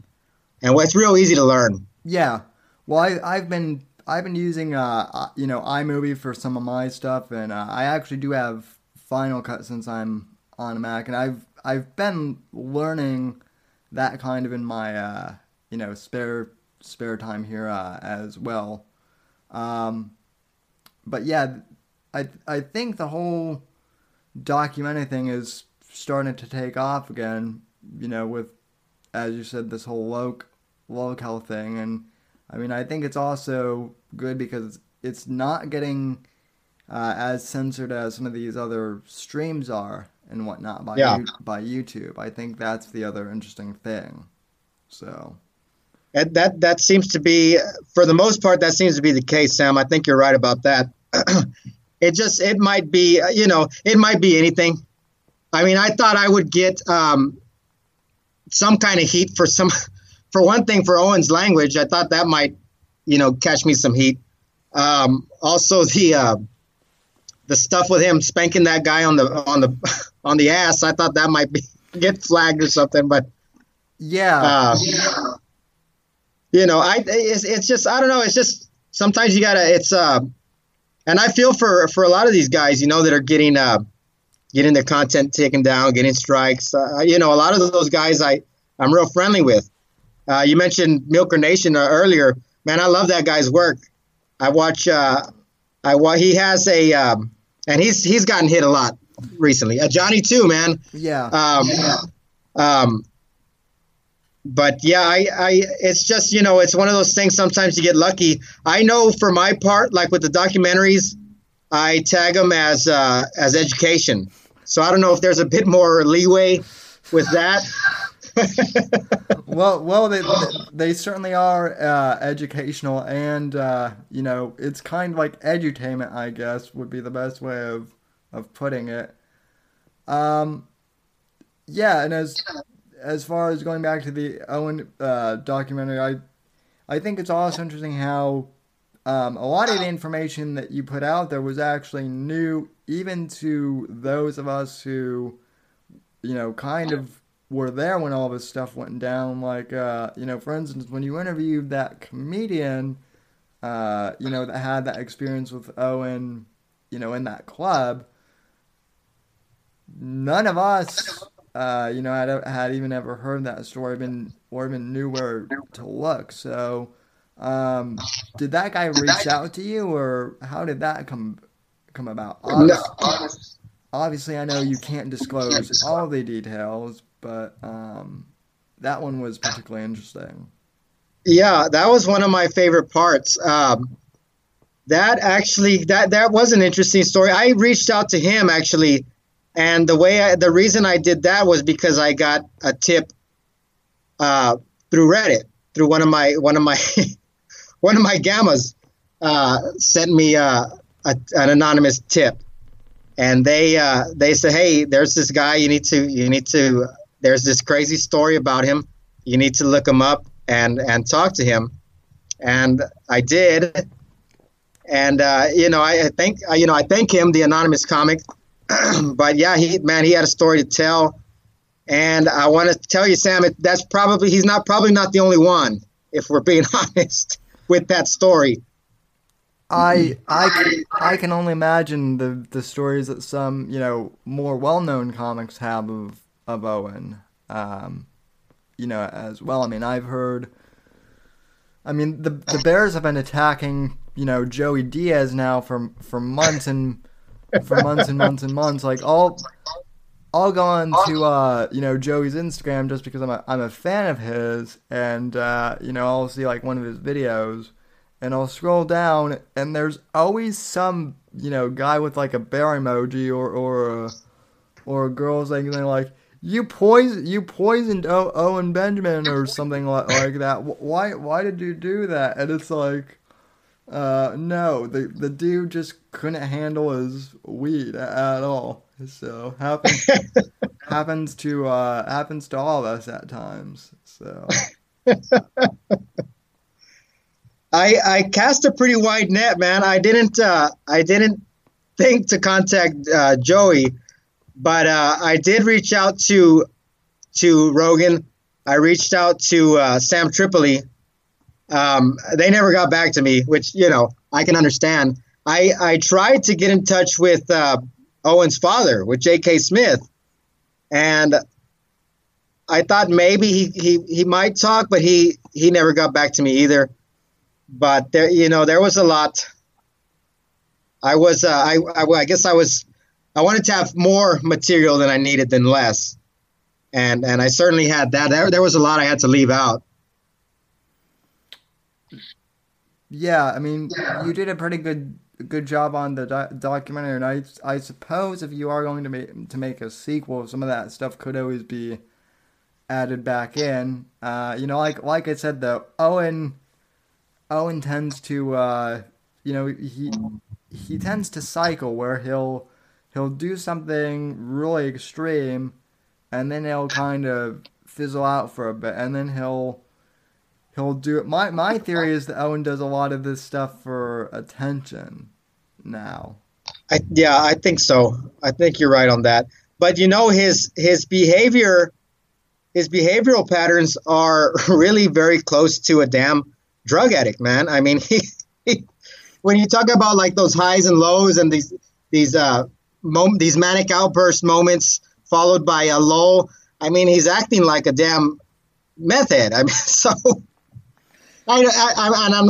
and it's real easy to learn. Yeah. Well I, i've been I've been using uh, uh, you know iMovie for some of my stuff, and uh, I actually do have Final Cut since I'm on a Mac, and I've I've been learning that kind of in my uh, you know spare spare time here uh, as well. Um, but yeah, I I think the whole documentary thing is starting to take off again. You know, with as you said, this whole loc locale thing and I mean, I think it's also good because it's not getting uh, as censored as some of these other streams are and whatnot by yeah. by YouTube. I think that's the other interesting thing. So that, that that seems to be, for the most part, that seems to be the case, Sam. I think you're right about that. It just it might be, you know, it might be anything. I mean, I thought I would get um, some kind of heat for some for one thing, for Owen's language, I thought that might, you know, catch me some heat. Um, also, the uh, the stuff with him spanking that guy on the on the on the ass, I thought that might be get flagged or something. But yeah, uh, yeah. you know, I it's, it's just I don't know. It's just sometimes you gotta. It's uh, and I feel for for a lot of these guys, you know, that are getting uh, getting their content taken down, getting strikes. Uh, you know, a lot of those guys I I'm real friendly with. Uh, you mentioned Milker Nation uh, earlier. Man, I love that guy's work. I watch. Uh, I watch. He has a, um, and he's he's gotten hit a lot recently. Uh, Johnny too, man. Yeah. Um, um, but yeah, I, I, it's just you know, it's one of those things. Sometimes you get lucky. I know for my part, like with the documentaries, I tag them as uh, as education. So I don't know if there's a bit more leeway with that. well, well, they they certainly are uh, educational, and uh, you know, it's kind of like edutainment, I guess, would be the best way of of putting it. Um, yeah, and as as far as going back to the Owen uh, documentary, I I think it's also interesting how um, a lot of the information that you put out there was actually new, even to those of us who, you know, kind of were there when all this stuff went down. Like, uh, you know, for instance, when you interviewed that comedian, uh, you know, that had that experience with Owen, you know, in that club, none of us, uh, you know, I had even ever heard that story, been or even knew where to look. So, um, did that guy reach out to you, or how did that come come about? Obviously, obviously I know you can't disclose all the details, but um, that one was particularly interesting. Yeah, that was one of my favorite parts. Um, that actually that that was an interesting story. I reached out to him actually, and the way I, the reason I did that was because I got a tip uh, through Reddit through one of my one of my one of my gammas uh, sent me uh, a, an anonymous tip, and they uh, they said, "Hey, there's this guy you need to you need to there's this crazy story about him. You need to look him up and and talk to him. And I did. And uh, you know, I, I think uh, you know I thank him, the anonymous comic. but yeah, he man, he had a story to tell. And I want to tell you, Sam, it, that's probably he's not probably not the only one, if we're being honest, with that story. I I I can only imagine the the stories that some you know more well known comics have of of Owen. Um, you know as well. I mean, I've heard. I mean, the the Bears have been attacking you know Joey Diaz now for for months and for months and months and months. Like all I'll go on to uh, you know Joey's Instagram just because I'm a I'm a fan of his, and uh, you know I'll see like one of his videos, and I'll scroll down, and there's always some you know guy with like a bear emoji or or a, or a girl saying something like you poison you poisoned o- Owen Benjamin or something like, like that. Why why did you do that? And it's like, uh, no, the the dude just couldn't handle his weed at all. So happens happens to uh, happens to all of us at times. So I I cast a pretty wide net, man. I didn't uh, I didn't think to contact uh, Joey, but uh, I did reach out to to Rogan. I reached out to uh, Sam Tripoli. Um, they never got back to me, which you know I can understand. I I tried to get in touch with uh, Owen's father with J.K. Smith, and I thought maybe he, he, he might talk, but he he never got back to me either. But there, you know, there was a lot. I was, uh, I, I, I guess I was, I wanted to have more material than I needed than less, and and I certainly had that. There, there was a lot I had to leave out. Yeah, I mean, you did a pretty good good job on the do- documentary, and I, I suppose if you are going to make to make a sequel, some of that stuff could always be added back in. Uh, you know, like like I said though, Owen Owen tends to uh, you know he he tends to cycle where he'll he'll do something really extreme, and then he'll kind of fizzle out for a bit, and then he'll he'll do it. My my theory is that Owen does a lot of this stuff for attention now. I, yeah, I think so. I think you're right on that. But you know, his his behavior, his behavioral patterns are really very close to a damn drug addict, man. I mean, he, he when you talk about like those highs and lows and these these uh mom- these manic outburst moments followed by a lull, I mean, he's acting like a damn meth head. I mean, so I, I, I and I'm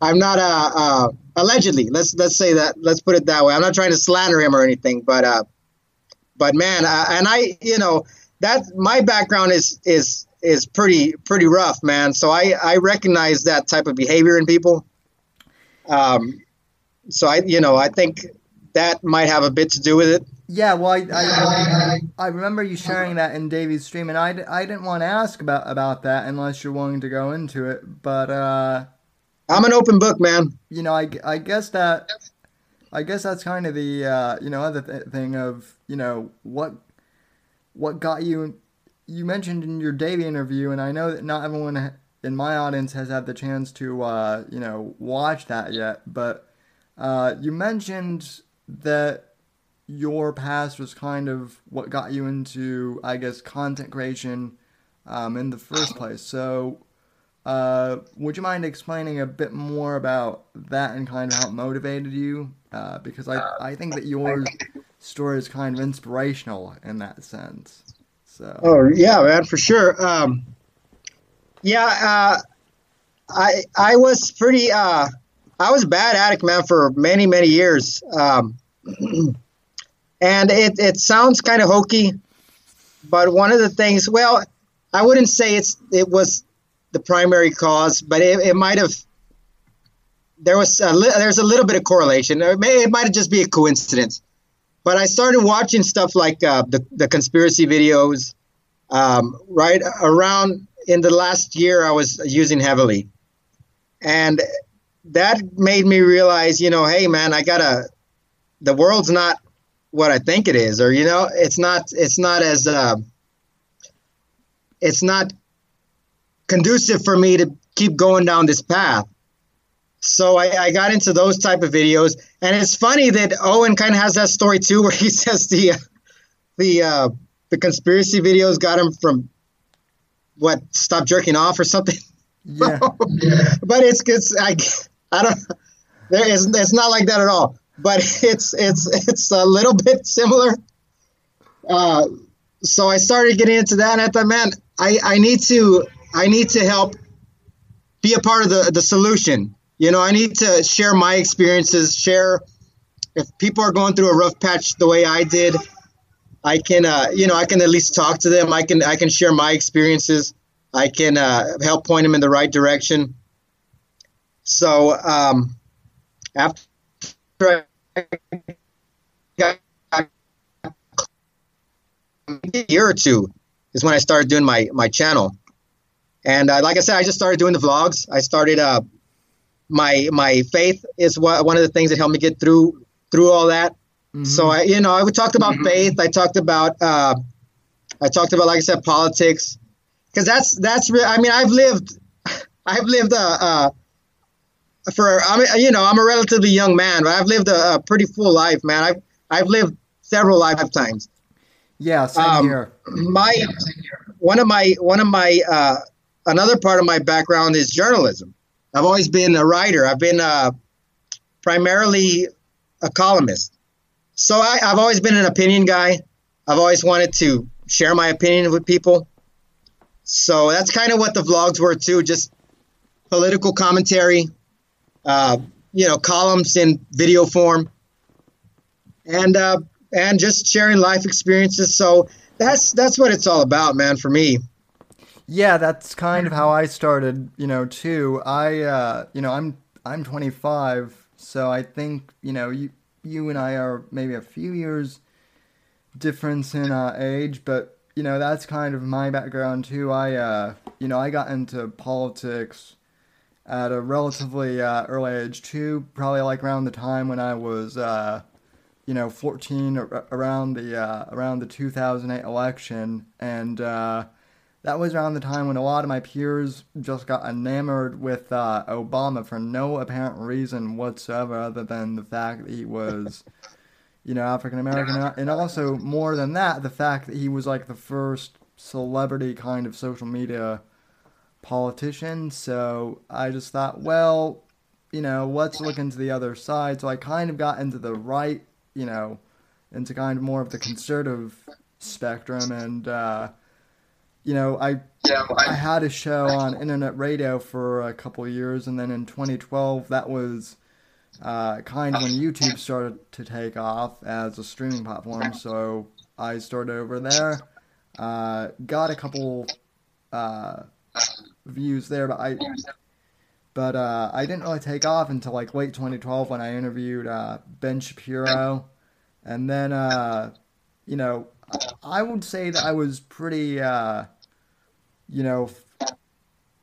I'm not uh, uh allegedly let's let's say that let's put it that way. I'm not trying to slander him or anything, but uh, but man, uh, and I you know that my background is is is pretty pretty rough, man. So I I recognize that type of behavior in people. Um, so I you know I think that might have a bit to do with it. Yeah, well, I, I, I remember you sharing that in Davy's stream, and I, I didn't want to ask about, about that unless you're willing to go into it. But uh, I'm an open book, man. You know, I, I guess that I guess that's kind of the uh, you know other th- thing of you know what what got you. You mentioned in your Davy interview, and I know that not everyone in my audience has had the chance to uh, you know watch that yet, but uh, you mentioned that your past was kind of what got you into, I guess, content creation um, in the first place. So, uh, would you mind explaining a bit more about that and kind of how it motivated you? Uh, because I, I think that your story is kind of inspirational in that sense. So. Oh yeah, man, for sure. Um, yeah, uh, I I was pretty. Uh, I was a bad addict, man, for many many years. Um, and it, it sounds kind of hokey, but one of the things, well, I wouldn't say it's it was the primary cause, but it, it might have. There was a li- there's a little bit of correlation. It, it might just be a coincidence, but I started watching stuff like uh, the the conspiracy videos. Um, right around in the last year, I was using heavily, and that made me realize, you know, hey man, I gotta. The world's not what I think it is, or you know, it's not it's not as uh, it's not conducive for me to keep going down this path. So I, I got into those type of videos, and it's funny that Owen kind of has that story too, where he says the the uh, the conspiracy videos got him from what stop jerking off or something. Yeah. but it's it's I I don't there is it's not like that at all. But it's it's it's a little bit similar. Uh, so I started getting into that, and I thought, man, I, I need to I need to help be a part of the the solution. You know, I need to share my experiences, share if people are going through a rough patch the way I did, I can uh, you know I can at least talk to them. I can I can share my experiences. I can uh, help point them in the right direction. So um, after A year or two is when I started doing my my channel, and uh, like I said, I just started doing the vlogs. I started uh, my my faith is what, one of the things that helped me get through through all that. Mm-hmm. So I, you know, I talked about mm-hmm. faith. I talked about, uh, I talked about, like I said, politics, because that's that's. Re- I mean, I've lived, I've lived a, uh, uh, for I mean, you know, I'm a relatively young man, but I've lived a, a pretty full life, man. I've I've lived several lifetimes. Yeah, same um, here. My one of my one of my uh, another part of my background is journalism. I've always been a writer. I've been uh, primarily a columnist. So I, I've always been an opinion guy. I've always wanted to share my opinion with people. So that's kind of what the vlogs were too, just political commentary, uh, you know, columns in video form, and uh, and just sharing life experiences. So that's that's what it's all about, man, for me. Yeah, that's kind of how I started, you know, too. I, uh, you know, I'm I'm 25, so I think you know you you and I are maybe a few years difference in uh, age, but you know that's kind of my background too. I uh, you know I got into politics at a relatively uh, early age too, probably like around the time when I was uh, you know 14 around the uh, around the 2008 election. And uh, that was around the time when a lot of my peers just got enamored with uh, Obama for no apparent reason whatsoever, other than the fact that he was, you know, African American, and also more than that, the fact that he was like the first celebrity kind of social media politician. So I just thought, well, you know, let's look into the other side. So I kind of got into the right, you know, into kind of more of the conservative spectrum and. Uh, you know, I I had a show on internet radio for a couple years, and then in 2012, that was uh, kind of when YouTube started to take off as a streaming platform. So I started over there, uh, got a couple uh, views there, but I but uh, I didn't really take off until like late 2012 when I interviewed uh, Ben Shapiro, and then uh, you know I would say that I was pretty you know,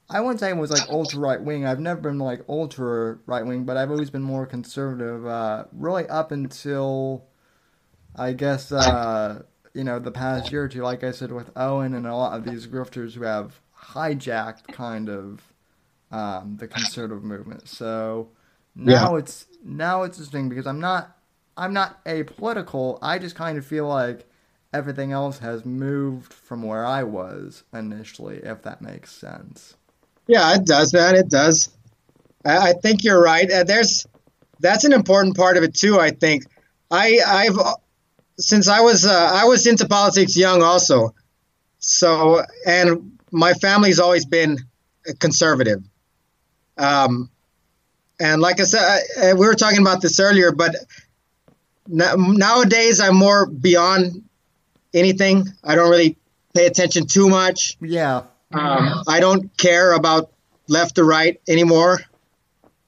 I wouldn't say it was like ultra right wing. I've never been like ultra right wing, but I've always been more conservative. Uh, really up until, I guess, uh, you know, the past year or two. Like I said, with Owen and a lot of these grifters who have hijacked kind of um, the conservative movement. So now yeah. it's now it's interesting because I'm not I'm not apolitical. I just kind of feel like everything else has moved from where I was initially, if that makes sense. Yeah, it does, man. It does. I, I think you're right. Uh, there's that's an important part of it too. I think I I've since I was uh, I was into politics young also, so and my family's always been conservative. Um, and like I said, I, we were talking about this earlier, but nowadays I'm more beyond anything. I don't really pay attention too much. Yeah. Um, I don't care about left or right anymore.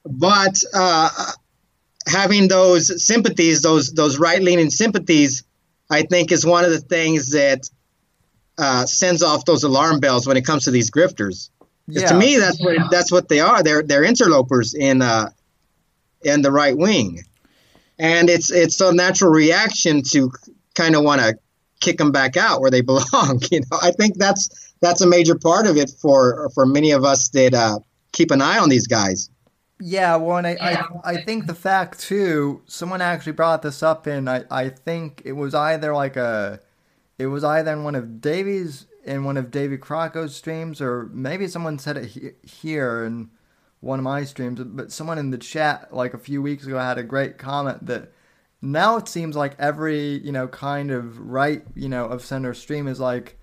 But uh, having those sympathies, those those right leaning sympathies, I think is one of the things that uh, sends off those alarm bells when it comes to these grifters. Yeah. To me, that's what that's what they are. They're they're interlopers in uh, in the right wing, and it's it's a natural reaction to kind of want to kick them back out where they belong. You know, I think that's that's a major part of it for for many of us that uh, keep an eye on these guys. Yeah, well, and I, I, I think the fact too, someone actually brought this up in I, I think it was either like a, it was either in one of Davies in one of Davy Crocco's streams or maybe someone said it he, here in one of my streams, but someone in the chat like a few weeks ago had a great comment that now it seems like every you know kind of right you know of center stream is like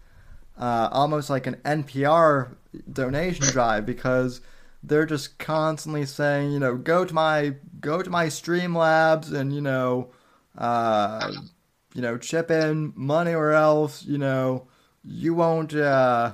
uh, almost like an NPR donation drive because they're just constantly saying you know go to my go to my Streamlabs and you know uh, you know chip in money or else you know you won't uh,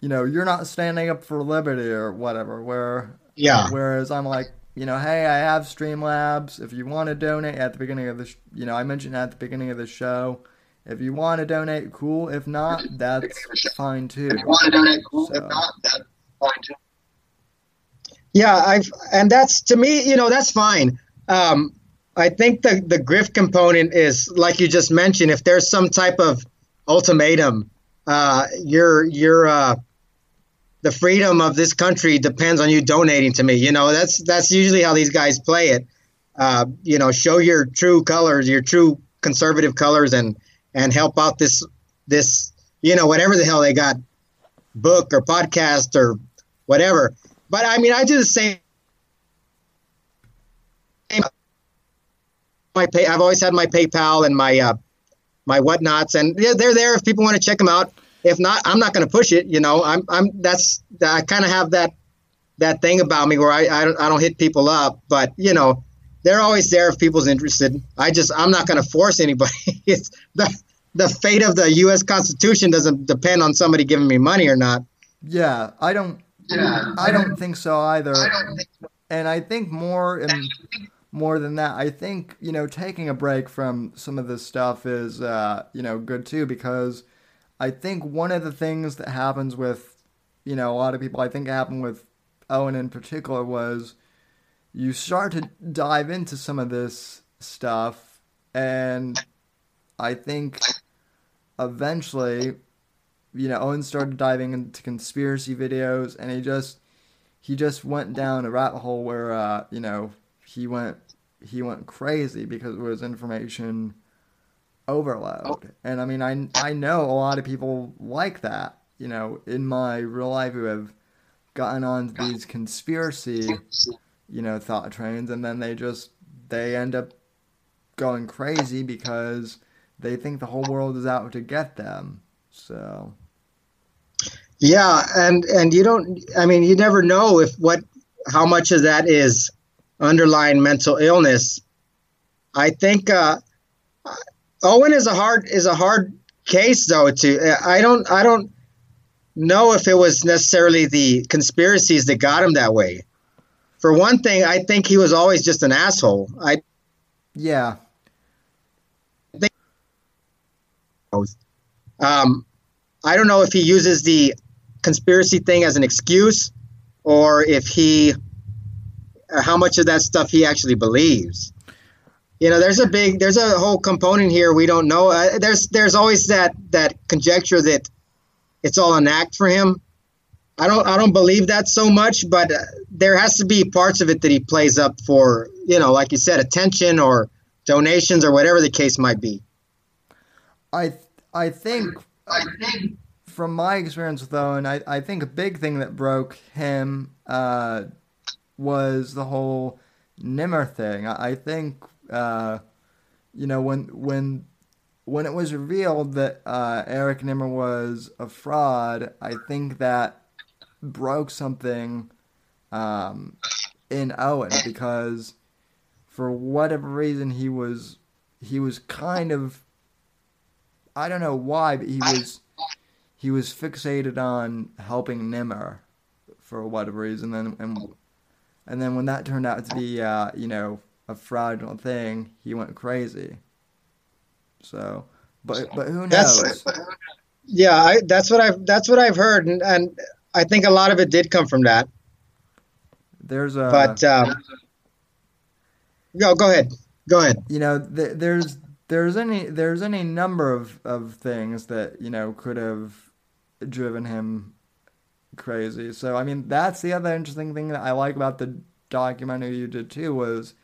you know you're not standing up for liberty or whatever where yeah whereas I'm like you know, hey, I have Streamlabs. If you want to donate at the beginning of the, sh- you know, I mentioned at the beginning of the show. If you want to donate, cool. If not, that's fine too. If you want to donate, cool. So. If not, that's fine too. Yeah, I've and that's to me, you know, that's fine. Um, I think the the grift component is like you just mentioned. If there's some type of ultimatum, uh, you're you're uh, the freedom of this country depends on you donating to me. You know, that's that's usually how these guys play it. Uh, you know, show your true colors, your true conservative colors, and and help out this this you know whatever the hell they got, book or podcast or whatever. But I mean, I do the same. My pay, I've always had my PayPal and my uh, my whatnots, and they're there if people want to check them out if not, I'm not going to push it. You know, I'm I'm that's I kind of have that that thing about me where I I don't, I don't hit people up, but you know, they're always there if people's interested. I just I'm not going to force anybody. it's the the fate of the U.S. Constitution doesn't depend on somebody giving me money or not. Yeah, I don't. Yeah, I don't think so either. I think so. And I think more and more than that, I think you know taking a break from some of this stuff is uh, you know good too because I think one of the things that happens with, you know, a lot of people, I think happened with Owen in particular, was you start to dive into some of this stuff, and I think eventually, you know, Owen started diving into conspiracy videos, and he just he just went down a rabbit hole where, uh, you know, he went he went crazy because it was information overload. Oh. And I mean, I I know a lot of people like that. You know, in my real life, who have gotten on these conspiracy, you know, thought trains, and then they just they end up going crazy because they think the whole world is out to get them. So. Yeah, and and you don't. I mean, you never know if what how much of that is underlying mental illness. I think uh, Owen is a hard is a hard case though. To I don't I don't know if it was necessarily the conspiracies that got him that way. For one thing, I think he was always just an asshole. I yeah. Think, um, I don't know if he uses the conspiracy thing as an excuse, or if he, how much of that stuff he actually believes. You know there's a big there's a whole component here we don't know. Uh, there's there's always that that conjecture that it's all an act for him. I don't i don't believe that so much but uh, there has to be parts of it that he plays up for you know like you said attention or donations or whatever the case might be. I i think i think from my experience with owen i, I think a big thing that broke him uh, was the whole nimmer thing. I, I think uh, you know, when when when it was revealed that uh, Eric Nimmer was a fraud, I think that broke something um, in Owen because for whatever reason he was he was kind of I don't know why, but he was he was fixated on helping Nimmer for whatever reason, and and and then when that turned out to be uh, you know a fraudulent thing, he went crazy. So, but but who knows? That's, yeah, I, that's what I've that's what I've heard, and, and I think a lot of it did come from that. There's a but um, go go ahead, go ahead. You know, th- there's there's any there's any number of of things that you know could have driven him crazy. So I mean, that's the other interesting thing that I like about the documentary you did too was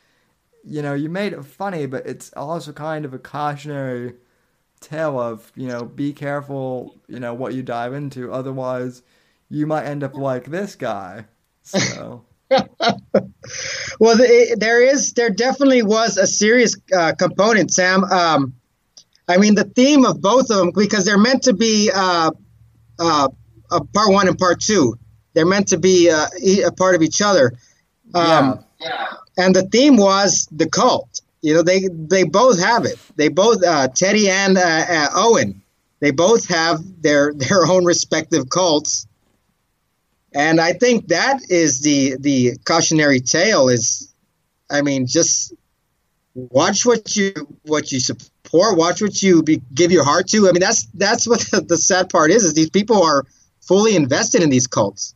you know, you made it funny, but it's also kind of a cautionary tale of, you know, be careful, you know, what you dive into. Otherwise, you might end up like this guy. So. well, the, there is, there definitely was a serious uh, component, Sam. Um, I mean, the theme of both of them, because they're meant to be uh, uh, part one and part two. They're meant to be uh, a part of each other. Um, yeah. And the theme was the cult. You know, they they both have it. They both uh, Teddy and uh, uh, Owen. They both have their their own respective cults. And I think that is the the cautionary tale. Is, I mean, just watch what you what you support. Watch what you be, give your heart to. I mean, that's that's what the, the sad part is. Is these people are fully invested in these cults.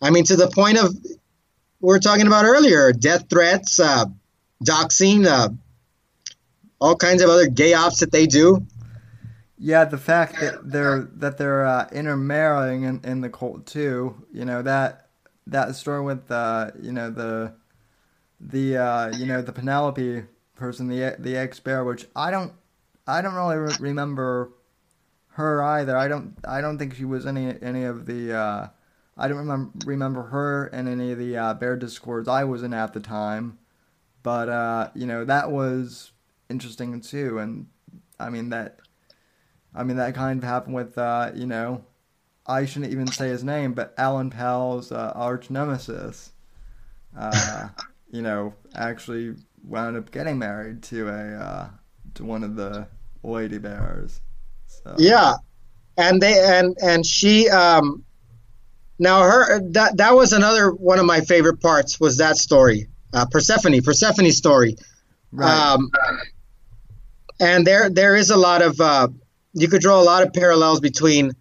I mean, to the point of we were talking about earlier, death threats, uh, doxing, uh, all kinds of other gay ops that they do. Yeah, the fact that they're that they're uh, intermarrying in, in the cult too. You know that that story with uh, you know the the uh, you know the Penelope person, the the ex bear, which I don't I don't really re- remember her either. I don't I don't think she was any any of the uh, I don't remember remember her in any of the uh, bear discords I was in at the time. But uh, you know that was interesting too, and I mean that, I mean that kind of happened with uh, you know, I shouldn't even say his name, but Alan Powell's uh, arch nemesis, uh, you know, actually wound up getting married to a uh, to one of the lady bears. Yeah, and they and and she um now her that that was another one of my favorite parts was that story uh, Persephone, Persephone's story. Right. Um, and there there is a lot of uh, you could draw a lot of parallels between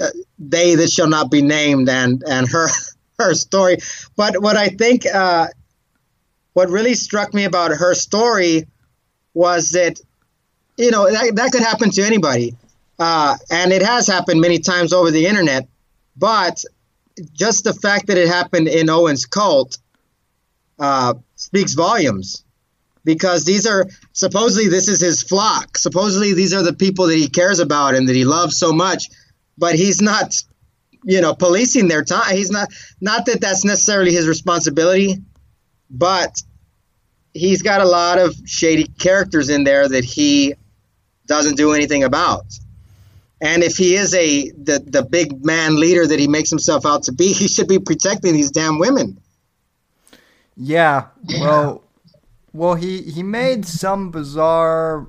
uh, they that shall not be named and and her her story. But what I think uh, what really struck me about her story was that you know that, that could happen to anybody, uh, and it has happened many times over the internet. But just the fact that it happened in Owen's cult uh, speaks volumes because these are supposedly this is his flock. Supposedly these are the people that he cares about and that he loves so much, but he's not, you know, policing their time. He's not not that that's necessarily his responsibility, but he's got a lot of shady characters in there that he doesn't do anything about. And if he is a the, the big man leader that he makes himself out to be, he should be protecting these damn women. Yeah. Well, well, he he made some bizarre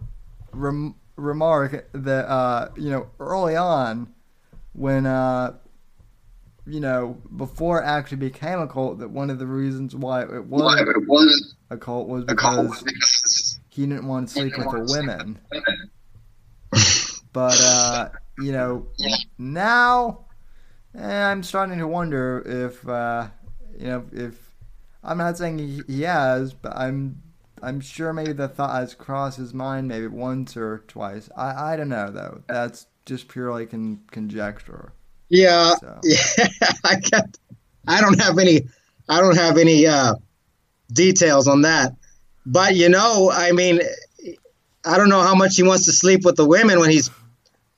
rem- remark that uh, you know early on when uh, you know before it actually became a cult that one of the reasons why it was, it was a cult was because he didn't want to sleep with the women. But uh, you know now eh, I'm starting to wonder if uh, you know if I'm not saying he, he has, but I'm I'm sure maybe the thought has crossed his mind maybe once or twice. I, I don't know though. That's just purely con- conjecture. Yeah, so. yeah. I got. I don't have any. I don't have any uh, details on that. But you know, I mean, I don't know how much he wants to sleep with the women when he's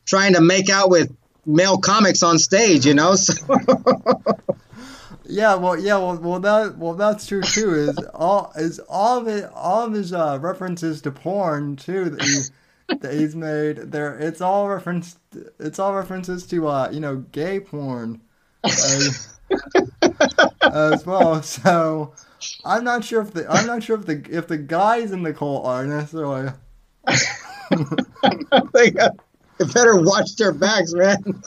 trying to make out with male comics on stage. You know, so. Yeah, well, yeah, well, well, that, well, that's true too. Is all is all of it, all of his uh, references to porn too that he that he's made there. It's all reference. It's all references to uh, you know, gay porn as, as well. So I'm not sure if the I'm not sure if the if the guys in the cult are necessarily. They, they better watch their backs, man.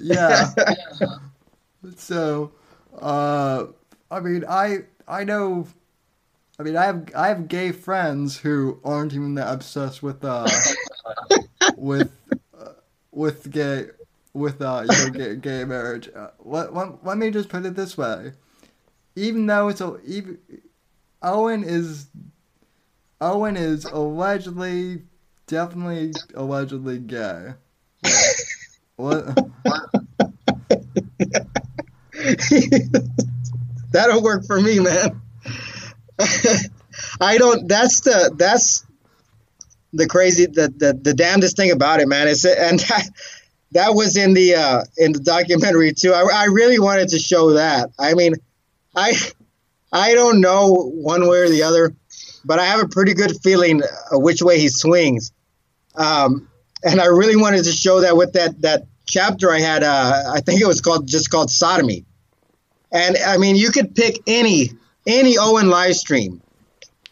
yeah. So uh, I mean, I I know. I mean, I have I have gay friends who aren't even that obsessed with uh with uh, with gay with uh you know, gay, gay marriage. Uh, let, let, let me just put it this way: even though it's a even Owen is Owen is allegedly definitely allegedly gay. what? That'll work for me, man. I don't. That's the that's the crazy the the, the damnedest thing about it, man. Is and that was in the uh, in the documentary too. I, I really wanted to show that. I mean, I I don't know one way or the other, but I have a pretty good feeling uh, which way he swings. Um, and I really wanted to show that with that that chapter I had. Uh, I think it was called just called sodomy. And I mean, you could pick any any Owen live stream.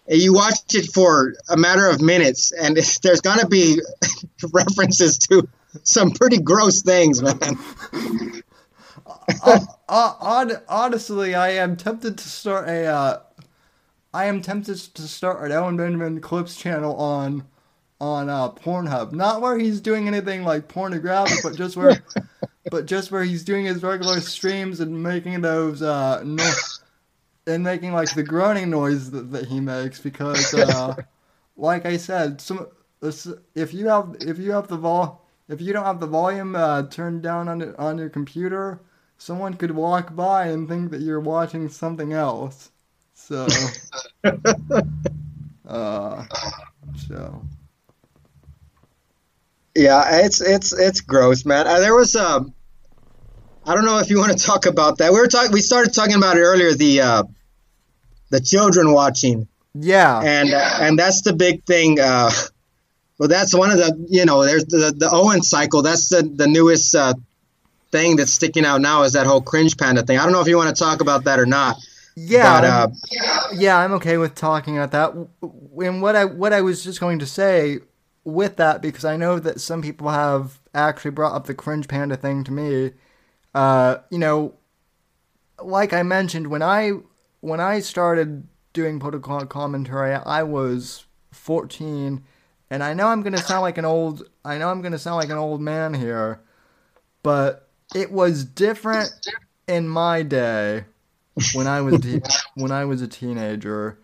And you watch it for a matter of minutes, and there's gonna be references to some pretty gross things, man. uh, uh, honestly, I am tempted to start a. I am tempted to start an Owen Benjamin Clips channel on on uh, Pornhub. Not where he's doing anything like pornographic, but just where, but just where he's doing his regular streams and making those uh, no- and making like the groaning noise that, that he makes because, uh, like I said, some if you have if you have the vol if you don't have the volume uh, turned down on on your computer, someone could walk by and think that you're watching something else. So, uh, so. Yeah, it's it's it's gross, man. Uh, there was um, I don't know if you want to talk about that. We were talking. We started talking about it earlier. The uh, the children watching. Yeah. And uh, and that's the big thing. Uh, well, that's one of the you know there's the the Owen cycle. That's the the newest uh, thing that's sticking out now is that whole cringe panda thing. I don't know if you want to talk about that or not. Yeah, but, uh, yeah, I'm okay with talking about that. And what I what I was just going to say with that because I know that some people have actually brought up the cringe panda thing to me. Uh, you know, like I mentioned when I when I started doing political commentary, I was 14, and I know I'm gonna sound like an old I know I'm gonna sound like an old man here, but it was different in my day when I was te- when I was a teenager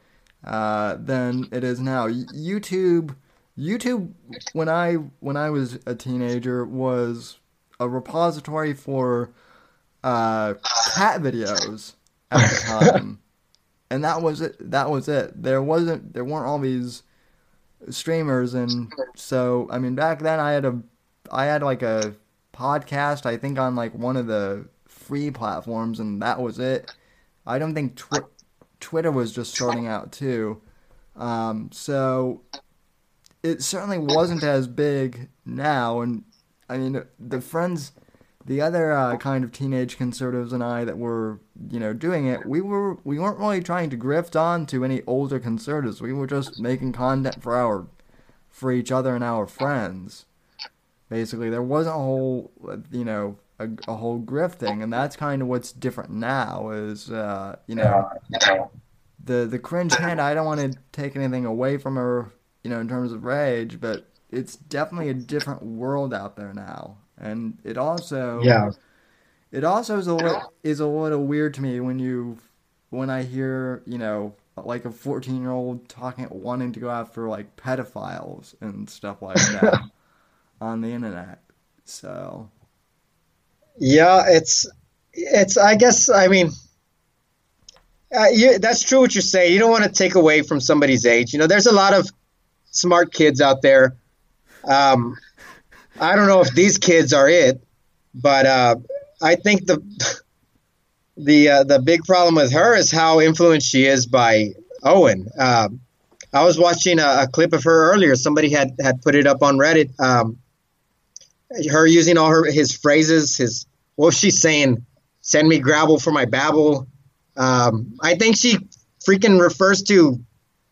uh, than it is now. YouTube YouTube when I when I was a teenager was a repository for uh, cat videos at the time, and that was it. That was it. There wasn't there weren't all these streamers, and so I mean back then I had a I had like a podcast I think on like one of the free platforms, and that was it. I don't think tw- Twitter was just starting out too. Um, so it certainly wasn't as big now. And I mean, the friends, the other uh, kind of teenage conservatives and I that were, you know, doing it, we were we weren't really trying to grift on to any older conservatives. We were just making content for our, for each other and our friends. Basically, there wasn't a whole, you know, a, a whole grifting, and that's kind of what's different now. Is uh, you know, the the cringe panda. I don't want to take anything away from her you know, in terms of rage, but it's definitely a different world out there now. And it also Yeah. It also is a little, is a little weird to me when you when I hear, you know, like a 14-year-old talking wanting to go after like pedophiles and stuff like that on the internet. So yeah, it's it's I guess I mean uh, you, that's true what you're saying. You don't want to take away from somebody's age. You know, there's a lot of smart kids out there. Um, I don't know if these kids are it, but uh, I think the the uh, the big problem with her is how influenced she is by Owen. Um, I was watching a, a, clip of her earlier. Somebody had had put it up on Reddit. Um, her using all her his phrases, his what was she saying? Send me gravel for my babble. Um, I think she freaking refers to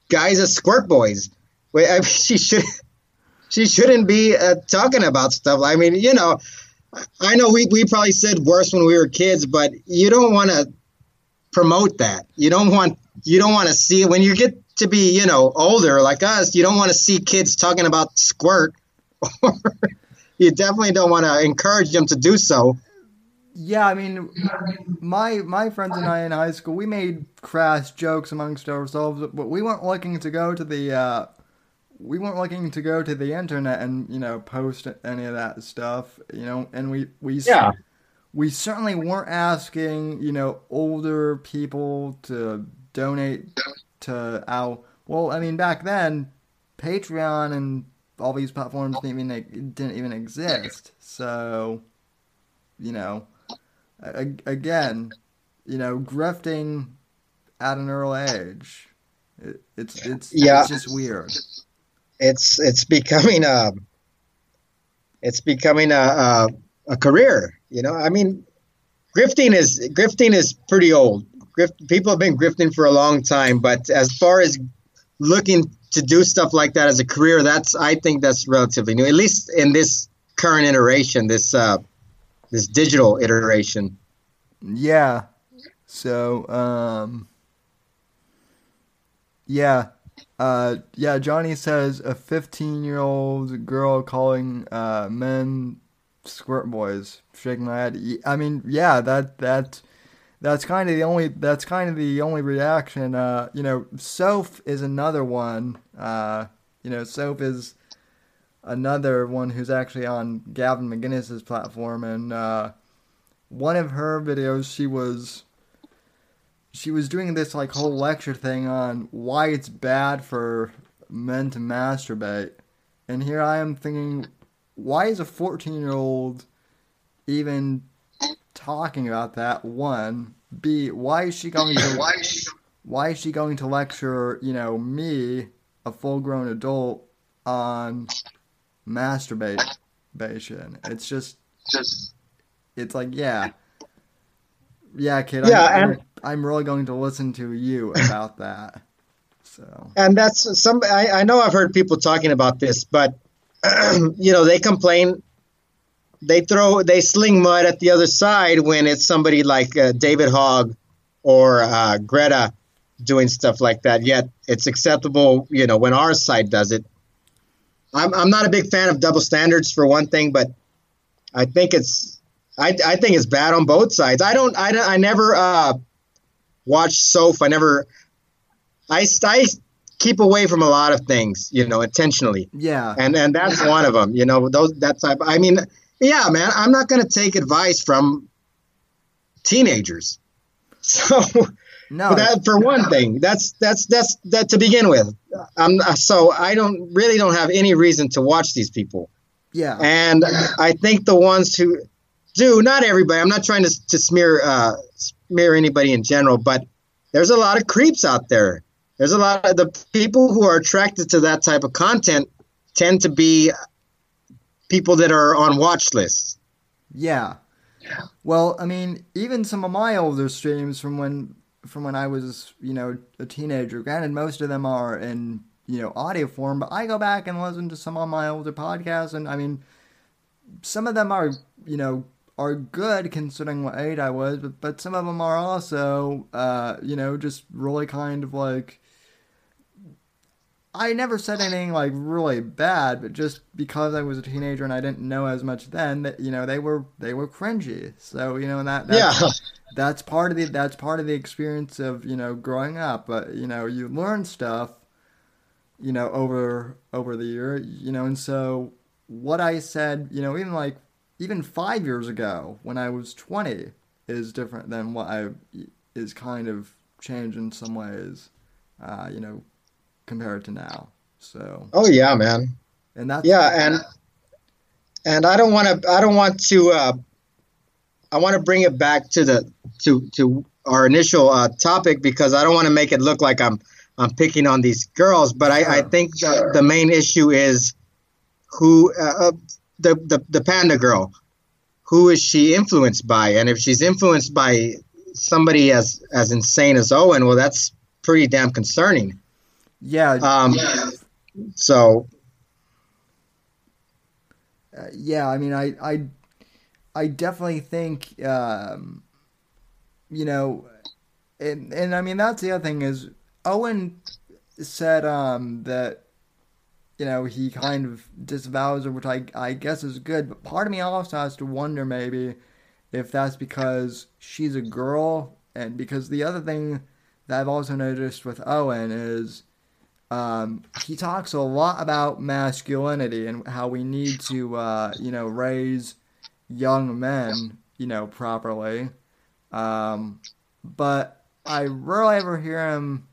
guys as squirt boys. I mean, she should she shouldn't be uh, talking about stuff. I mean, you know, I know we, we probably said worse when we were kids, but you don't want to promote that. You don't want you don't want to see when you get to be you know older like us. You don't want to see kids talking about squirt. you definitely don't want to encourage them to do so. Yeah, I mean, my my friends and I in high school, we made crass jokes amongst ourselves, but we weren't looking to go to the uh, we weren't looking to go to the internet and you know post any of that stuff you know and we we yeah. we certainly weren't asking you know older people to donate to our well i mean back then patreon and all these platforms didn't even didn't even exist. So, you know, again, you know, grifting at an early age, it, it's it's yeah. it's just weird. It's it's becoming a it's becoming a, a a career. You know, I mean, grifting is grifting is pretty old. Grift, people have been grifting for a long time, but as far as looking to do stuff like that as a career, that's I think that's relatively new. At least in this current iteration, this uh, this digital iteration. Yeah. So, um, yeah, uh, yeah. Johnny says a 15 year old girl calling uh, men squirt boys. Shaking my head. I mean, yeah, that that that's kind of the only that's kind of the only reaction. Uh, you know, Soph is another one. Uh, you know, Soph is another one who's actually on Gavin McInnes's platform, and uh, one of her videos, she was she was doing this like whole lecture thing on why it's bad for men to masturbate, and here I am thinking, why is a fourteen year old even talking about that? One, B, why is she going to why is she, why is she going to lecture, you know, me, a full grown adult, on masturbation? It's just just it's like yeah. Yeah, kid. Yeah, I'm, and I'm, I'm really going to listen to you about that. So. And that's some. I, I know I've heard people talking about this, but you know they complain they throw they sling mud at the other side when it's somebody like uh, David Hogg or uh, Greta doing stuff like that. Yet it's acceptable, you know, when our side does it. I'm I'm not a big fan of double standards for one thing, but I think it's I, I think it's bad on both sides. I don't I, I never uh, watch Soph. I never I, I keep away from a lot of things, you know, intentionally. Yeah. And and that's one of them. You know, those that type. I mean, yeah, man, I'm not going to take advice from teenagers. So, no, that for one thing, that's that's that's that to begin with. I'm so I don't really don't have any reason to watch these people. Yeah, and I think the ones who do, not everybody. I'm not trying to to smear uh, smear anybody in general, but there's a lot of creeps out there. There's a lot of the people who are attracted to that type of content tend to be people that are on watch lists. Yeah. Well, I mean, even some of my older streams from when from when I was, you know, a teenager. Granted, most of them are in you know audio form, but I go back and listen to some of my older podcasts, and I mean, some of them are you know are good considering what age I was, but but some of them are also uh, you know just really kind of like I never said anything like really bad, but just because I was a teenager and I didn't know as much then, that you know they were they were cringy. So you know that that's, yeah, that's part of the that's part of the experience of you know growing up. But you know you learn stuff, you know over over the year, you know, and so what I said, you know, even like even five years ago when I was twenty is different than what I is kind of changed in some ways. Uh, you know, compared to now. So. Oh yeah, man. And that's yeah, and and I don't want to. I don't want to. Uh, I want to bring it back to the to to our initial uh, topic because I don't want to make it look like I'm I'm picking on these girls, but I, I think the, the main issue is who uh, uh, the, the the panda girl. Who is she influenced by? And if she's influenced by somebody as as insane as Owen, well, that's pretty damn concerning. Yeah. Um, so. Uh, yeah, I mean, I, I, I definitely think, um, you know, and, and I mean that's the other thing is Owen said um, that you know he kind of disavows her, which I I guess is good. But part of me also has to wonder maybe if that's because she's a girl, and because the other thing that I've also noticed with Owen is um, he talks a lot about masculinity and how we need to, uh, you know, raise young men, you know, properly. Um, but I rarely ever hear him,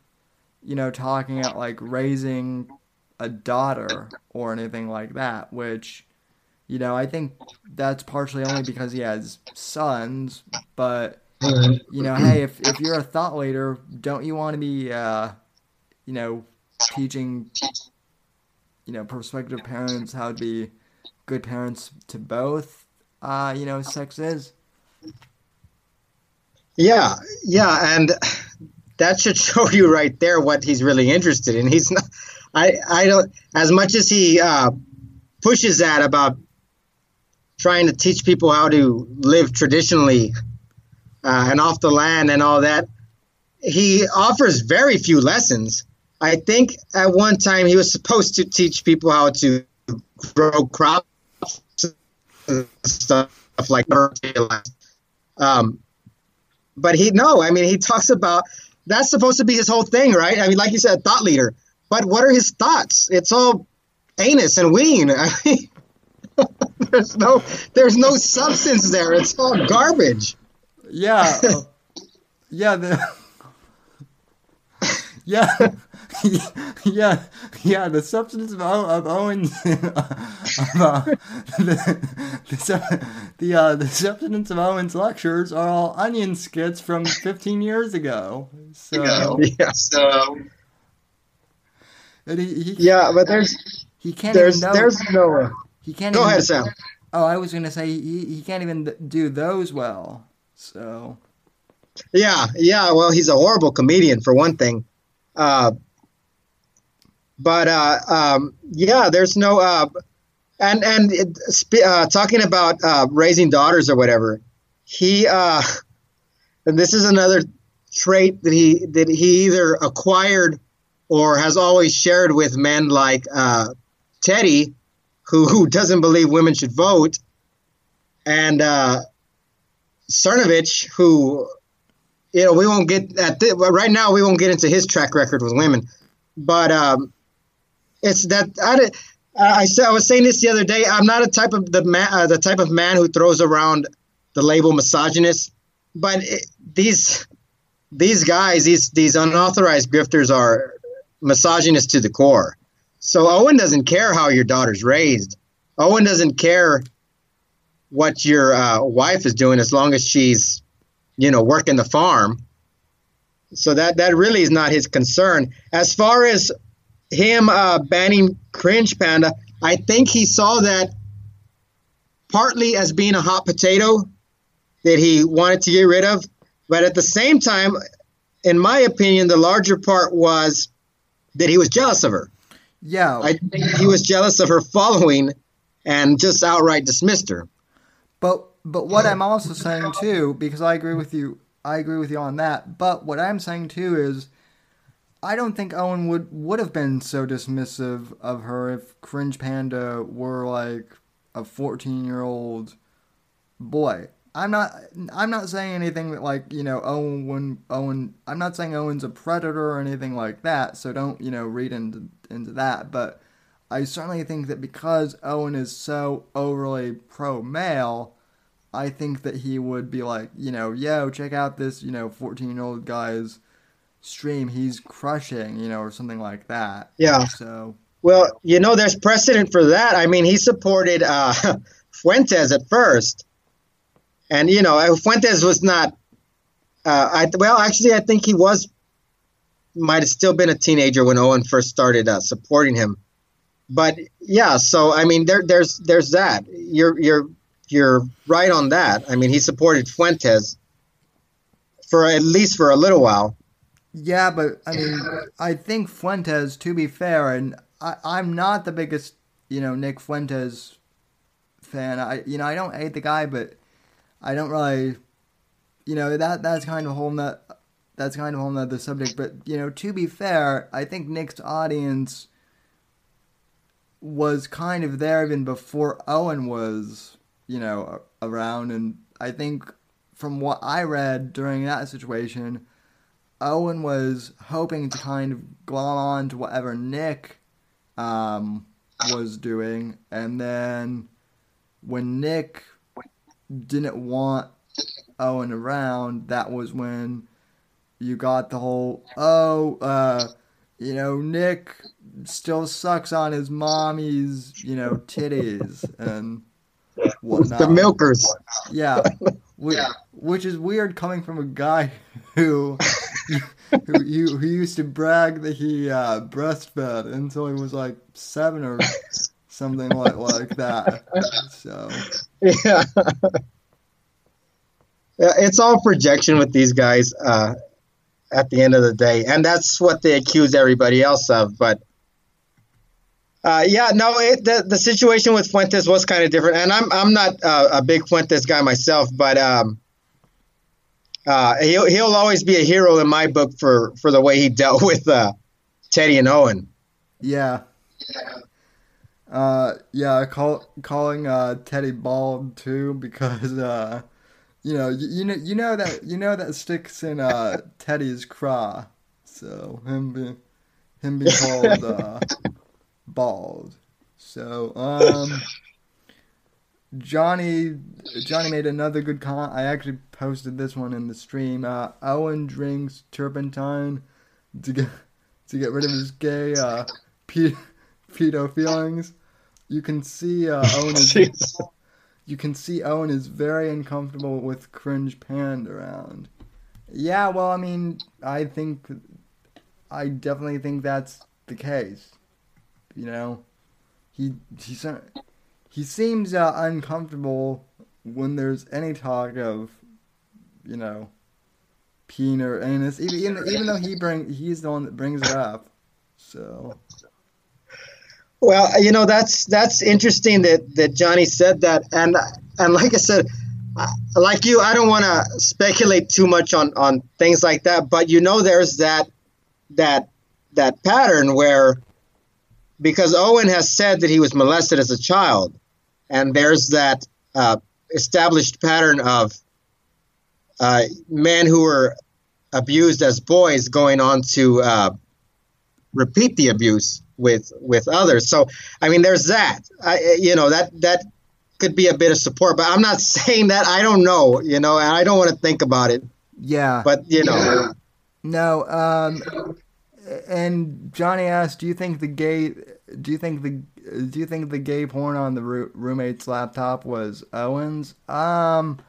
you know, talking about like raising a daughter or anything like that, which you know, I think that's partially only because he has sons, but you know, hey, if if you're a thought leader, don't you want to be uh, you know, teaching you know, prospective parents how to be good parents to both uh, you know, sex is. Yeah, yeah, and that should show you right there what he's really interested in. He's not. I I don't as much as he uh, pushes that about trying to teach people how to live traditionally uh, and off the land and all that. He offers very few lessons. I think at one time he was supposed to teach people how to grow crops, stuff like. Um, but he no, I mean he talks about that's supposed to be his whole thing, right? I mean, like you said, thought leader. But what are his thoughts? It's all anus and ween. I mean, there's no there's no substance there. It's all garbage. Yeah. Yeah. The, yeah. yeah, yeah, the substance of, of Owen's of, uh, the the, the, uh, the substance of Owen's lectures are all onion skits from 15 years ago. So yeah, so he, he, yeah, but there's he can't there's even know, there's no. he can't Go even, ahead, Sam. Oh, I was gonna say he he can't even do those well. So Yeah, yeah. Well, he's a horrible comedian for one thing. Uh, but uh, um, yeah, there's no uh, and and it, uh, talking about uh, raising daughters or whatever. He uh, and this is another trait that he that he either acquired or has always shared with men like uh, Teddy, who who doesn't believe women should vote, and uh, Cernovich, who you know we won't get at th- right now we won't get into his track record with women, but um, it's that I, I said I was saying this the other day. I'm not a type of the man, uh, the type of man who throws around the label misogynist, but it, these these guys, these these unauthorized grifters are misogynist to the core. So Owen doesn't care how your daughter's raised. Owen doesn't care what your uh, wife is doing as long as she's, you know, working the farm. So that that really is not his concern. As far as him uh, banning Cringe Panda, I think he saw that partly as being a hot potato that he wanted to get rid of, but at the same time, in my opinion, the larger part was that he was jealous of her. yeah, I think he was jealous of her following and just outright dismissed her. But but what I'm also saying too, because I agree with you, I agree with you on that. But what I'm saying too is, I don't think Owen would would have been so dismissive of her if Cringe Panda were like a 14 year old boy. I'm not I'm not saying anything that like you know Owen Owen I'm not saying Owen's a predator or anything like that. So don't you know read into into that. But I certainly think that because Owen is so overly pro male, I think that he would be like, you know, yo, check out this, you know, 14 year old guy's stream. He's crushing, you know, or something like that. Yeah. So, Well, you know, there's precedent for that. I mean, he supported uh, Fuentes at first, and you know, Fuentes was not. Uh, I well, actually, I think he was might have still been a teenager when Owen first started uh, supporting him. But yeah, so I mean, there, there's there's that. You're you're you're right on that. I mean, he supported Fuentes for at least for a little while. Yeah, but I mean, I think Fuentes, to be fair, and I, I'm not the biggest, you know, Nick Fuentes fan. I, you know, I don't hate the guy, but I don't really, you know, that that's kind of a whole nut. That's kind of a whole nother subject. But you know, to be fair, I think Nick's audience was kind of there even before Owen was, you know, around, and I think from what I read during that situation, Owen was hoping to kind of glom on to whatever Nick um, was doing, and then when Nick didn't want Owen around, that was when you got the whole oh, uh, you know, Nick still sucks on his mommy's, you know, titties and whatnot. The milkers. Yeah. Which, which is weird coming from a guy who who, who, who used to brag that he uh, breastfed until he was like seven or something like, like that. So Yeah. Yeah, it's all projection with these guys uh, at the end of the day, and that's what they accuse everybody else of. But uh, yeah, no, it, the the situation with Fuentes was kind of different, and I'm I'm not uh, a big Fuentes guy myself, but um, uh, he'll he'll always be a hero in my book for for the way he dealt with uh, Teddy and Owen. yeah. Uh, yeah, call, calling uh, Teddy bald too because uh, you know you, you know you know that you know that sticks in uh, Teddy's craw. So him be, him being called uh, bald. So um, Johnny Johnny made another good comment. I actually posted this one in the stream. Uh, Owen drinks turpentine to get to get rid of his gay uh, pe- pedo feelings. You can see uh, Owen is you can see Owen is very uncomfortable with cringe panda around. Yeah, well, I mean, I think I definitely think that's the case. You know, he he se- he seems uh, uncomfortable when there's any talk of, you know, peen or anus. Even even, even though he bring he's the one that brings it up. So Well, you know that's that's interesting that that Johnny said that, and and like I said, like you, I don't want to speculate too much on on things like that. But you know, there's that that that pattern where because Owen has said that he was molested as a child, and there's that uh, established pattern of uh, men who were abused as boys going on to uh, repeat the abuse with with others. So I mean, there's that. I, you know that that could be a bit of support, but I'm not saying that. I don't know. You know, and I don't want to think about it. yeah, But you know, no. Um, and Johnny asked, "Do you think the gay? Do you think the? Do you think the gay porn on the roo- roommate's laptop was Owen's? Um,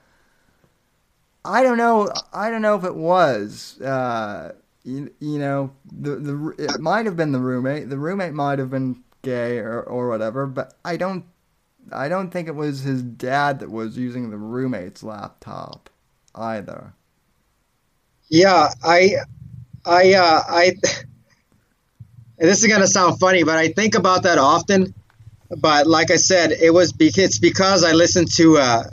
I don't know. I don't know if it was. Uh, you, you know, the the it might have been the roommate. The roommate might have been gay or or whatever, but I don't. I don't think it was his dad that was using the roommate's laptop either. yeah, I, I, uh, I. This is gonna sound funny, but I think about that often. But like I said, it was be- it's because I listen to uh,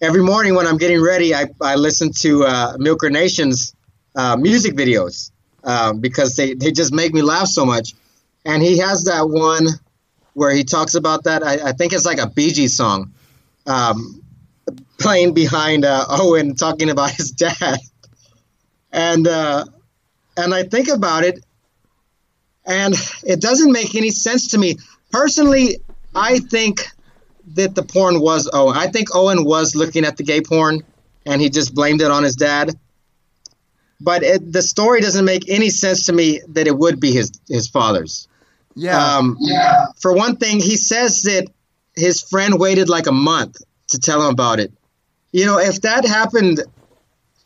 every morning when I'm getting ready. I, I listen to uh, Milker Nation's uh, music videos um, because they, they just make me laugh so much. And he has that one where he talks about that. I, I think it's like a Gees song um, playing behind uh, Owen talking about his dad. And uh, and I think about it, and it doesn't make any sense to me personally. I think that the porn was Owen. I think Owen was looking at the gay porn, and he just blamed it on his dad. But it, the story doesn't make any sense to me that it would be his his father's. Yeah. Um, For one thing, he says that his friend waited like a month to tell him about it. You know, if that happened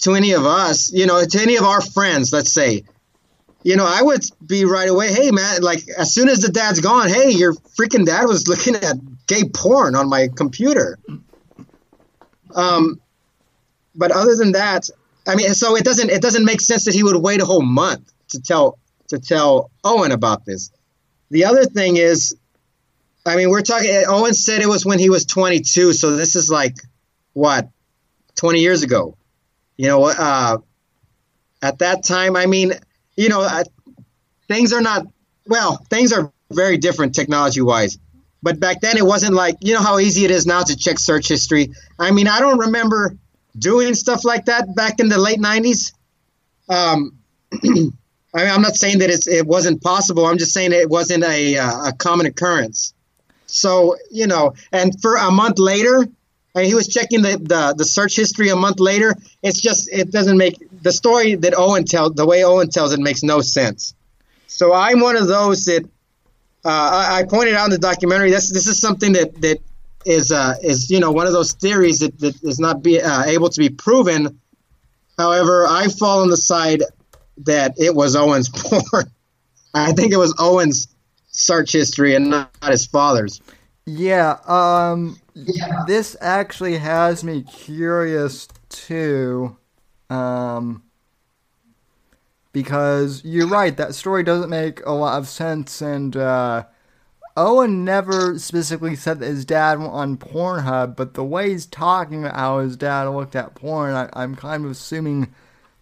to any of us, you know, to any of our friends, let's say, you know, I would be right away, hey, man, like as soon as the dad's gone, hey, your freaking dad was looking at gay porn on my computer. Um, but other than that, I mean, so it doesn't it doesn't make sense that he would wait a whole month to tell to tell Owen about this. The other thing is, I mean, we're talking. Owen said it was when he was 22, so this is like what 20 years ago. You know, uh, at that time, I mean, you know, I, things are not well. Things are very different technology wise. But back then, it wasn't like you know how easy it is now to check search history. I mean, I don't remember doing stuff like that back in the late 90s. Um, I mean, I'm not saying that it's, it wasn't possible. I'm just saying it wasn't a, uh, a common occurrence. So, you know, and for a month later, and he was checking the, the, the search history a month later. It's just, it doesn't make the story that Owen tells, the way Owen tells it makes no sense. so I'm one of those that uh, I, I pointed out in the documentary. This this is something that that is uh, is you know one of those theories that, that is not be uh, able to be proven. However, I fall on the side that it was Owen's porn. I think it was Owen's search history and not his father's. Yeah, um, this actually has me curious too, um, because you're right, that story doesn't make a lot of sense, and uh, Owen never specifically said that his dad went on Pornhub, but the way he's talking about how his dad looked at porn, I, I'm kind of assuming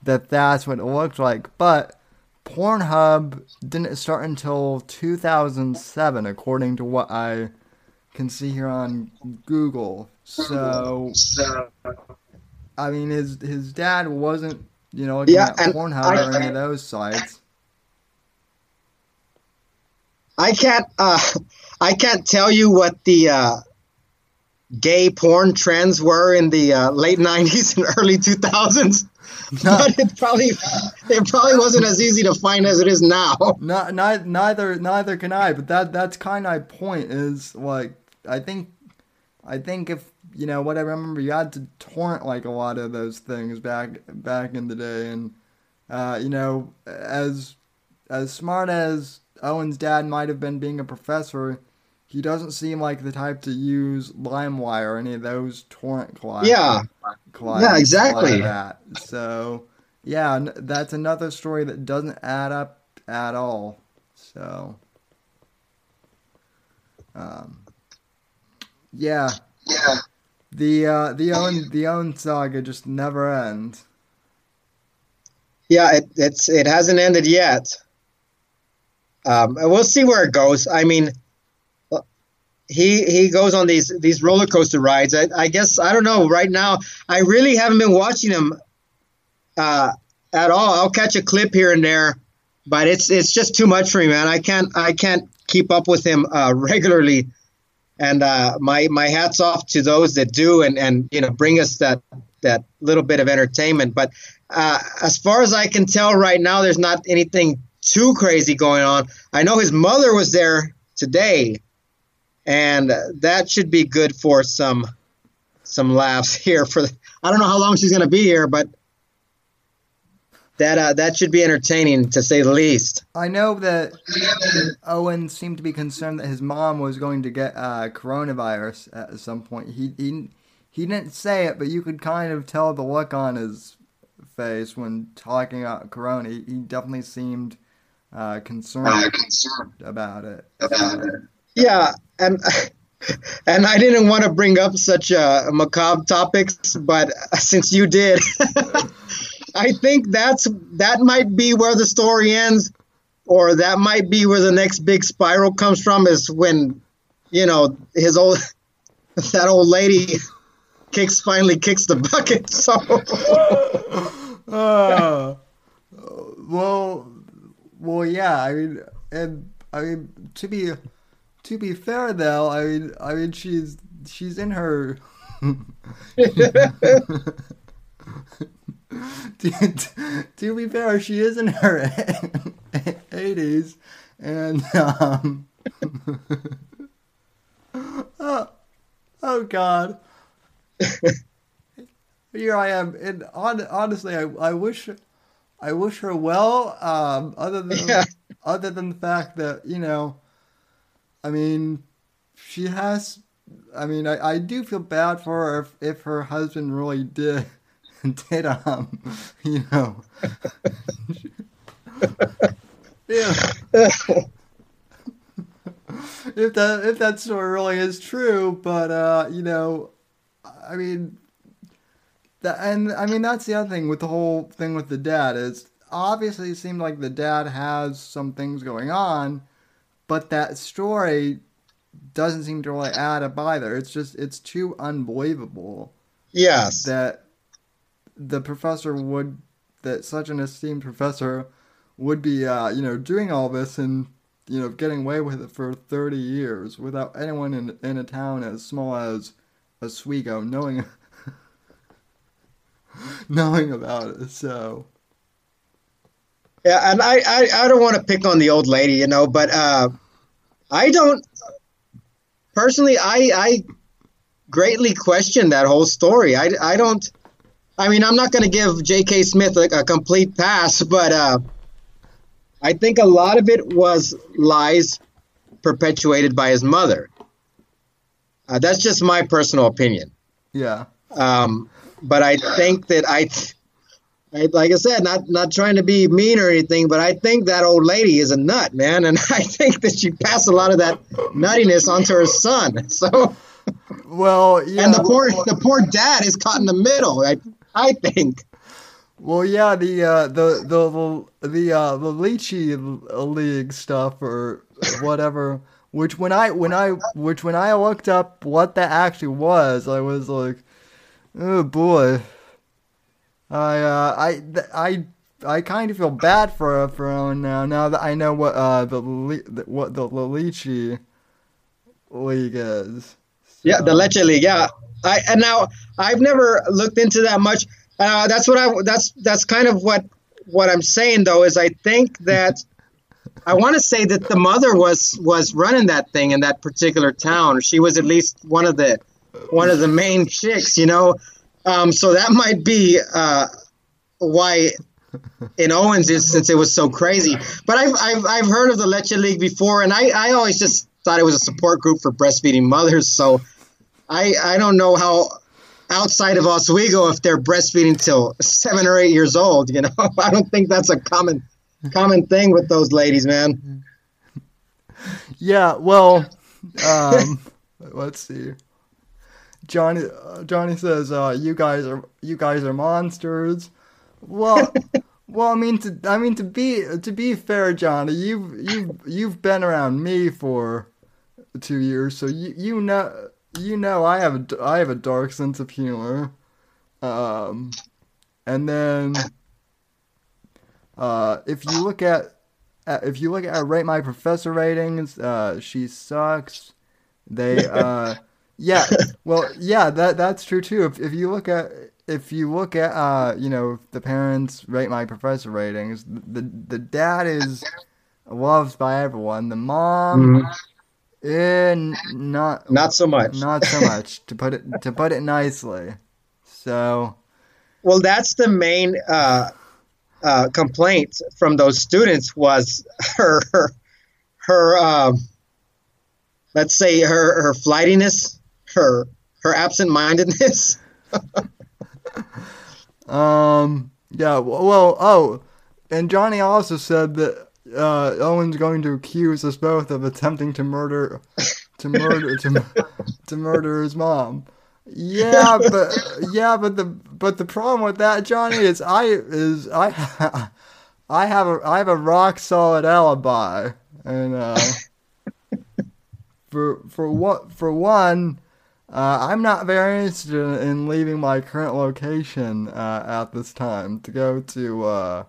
that that's what it looked like, but Pornhub didn't start until 2007, according to what I can see here on Google. So, I mean, his his dad wasn't, you know, looking yeah, at Pornhub I, or any of those sites. I can't, uh, I can't tell you what the uh, gay porn trends were in the uh, late '90s and early 2000s. but it probably it probably wasn't as easy to find as it is now. Not neither neither can I. But that that's kind of my point. Is like I think I think if you know what I remember, you had to torrent like a lot of those things back back in the day, and uh, you know as as smart as Owen's dad might have been being a professor, he doesn't seem like the type to use LimeWire or any of those torrent clients. Yeah, clients yeah, exactly. Like that. So yeah, that's another story that doesn't add up at all. So. Um, yeah. Yeah. The uh, the Owen the Owen saga just never ends. Yeah, it, it's it hasn't ended yet. Um, we'll see where it goes. I mean, he he goes on these these roller coaster rides. I, I guess I don't know. Right now, I really haven't been watching him uh, at all. I'll catch a clip here and there, but it's it's just too much for me, man. I can't I can't keep up with him uh, regularly and uh, my my hats off to those that do and and you know bring us that that little bit of entertainment. But uh, as far as I can tell right now, there's not anything too crazy going on. I know his mother was there today, and that should be good for some some laughs here. For I don't know how long she's going to be here, but that uh, that should be entertaining to say the least. I know that Owen seemed to be concerned that his mom was going to get uh, coronavirus at some point. He, he he didn't say it, but you could kind of tell the look on his face when talking about corona. He, he definitely seemed uh, concerned, uh, concerned about it. About it. Yeah, and. and I didn't want to bring up such uh, macabre topics, but since you did, I think that's that might be where the story ends, or that might be where the next big spiral comes from. Is when, you know, his old that old lady kicks finally kicks the bucket. So, uh, well, well, yeah. I mean, and I mean to be to be fair though, I mean, I mean she's she's in her. to, to, be fair, she is in her 80s, and um, oh, oh God, here I am, and on, honestly, I, I wish, I wish her well. Um, other than yeah. other than the fact that you know, I mean, she has. I mean, I, I do feel bad for her if, if her husband really did did um you know. Yeah. If that if that story really is true but uh you know i mean that and i mean that's the other thing with the whole thing with the dad is obviously it seemed like the dad has some things going on but that story doesn't seem to really add up either. It's just it's too unbelievable yes. that the professor would that such an esteemed professor would be uh, you know doing all this and you know getting away with it for 30 years without anyone in in a town as small as Oswego knowing knowing about it so Yeah, and I, I, I don't want to pick on the old lady, you know, but uh, I don't personally. I, I greatly question that whole story. I, I don't. I mean, I'm not going to give J.K. Smith a, a complete pass, but uh, I think a lot of it was lies perpetuated by his mother. Uh, that's just my personal opinion. Yeah. Um, but I think that I, I, like I said, not not trying to be mean or anything, but I think that old lady is a nut, man, and I think that she passed a lot of that nuttiness onto her son. So, Well, yeah. and the poor the poor dad is caught in the middle. I I think. Well, yeah, the uh, the the the the uh, the lychee league stuff or whatever. Which when I when I which when I looked up what that actually was, I was like, oh boy. I uh, I th- I I kind of feel bad for for Owen now. Now that I know what uh the, le- what the, lychee league is. Yeah, the Leche League. Yeah, I and now I've never looked into that much. Uh, that's what I. That's that's kind of what what I'm saying though is I think that I want to say that the mother was was running that thing in that particular town. She was at least one of the one of the main chicks, you know. Um, so that might be uh, why in Owens instance it was so crazy. But I've, I've I've heard of the Leche League before, and I I always just thought it was a support group for breastfeeding mothers. So I I don't know how outside of Oswego if they're breastfeeding till seven or eight years old. You know, I don't think that's a common common thing with those ladies, man. Yeah, well, um, let's see. Johnny uh, Johnny says, uh, "You guys are you guys are monsters." Well, well, I mean to I mean to be to be fair, Johnny, you've you've you've been around me for two years, so you you know you know I have a, I have a dark sense of humor. Um, and then uh, if you look at uh, if you look at rate my professor ratings, uh, she sucks. They uh, yeah, well yeah, that that's true too. If if you look at if you look at uh, you know the parents rate my professor ratings, the the dad is loved by everyone. The mom. Eh, not Not so much. not so much to put it to put it nicely. So Well, that's the main uh, uh, complaint from those students was her her, her um, let's say her her flightiness, her her absent-mindedness. um yeah well oh and Johnny also said that uh, Owen's going to accuse us both of attempting to murder to murder to, to murder his mom. Yeah, but yeah, but the but the problem with that, Johnny, is I is I I have a I have a rock solid alibi, and uh, for for what for one, uh, I'm not very interested in leaving my current location uh, at this time to go to uh,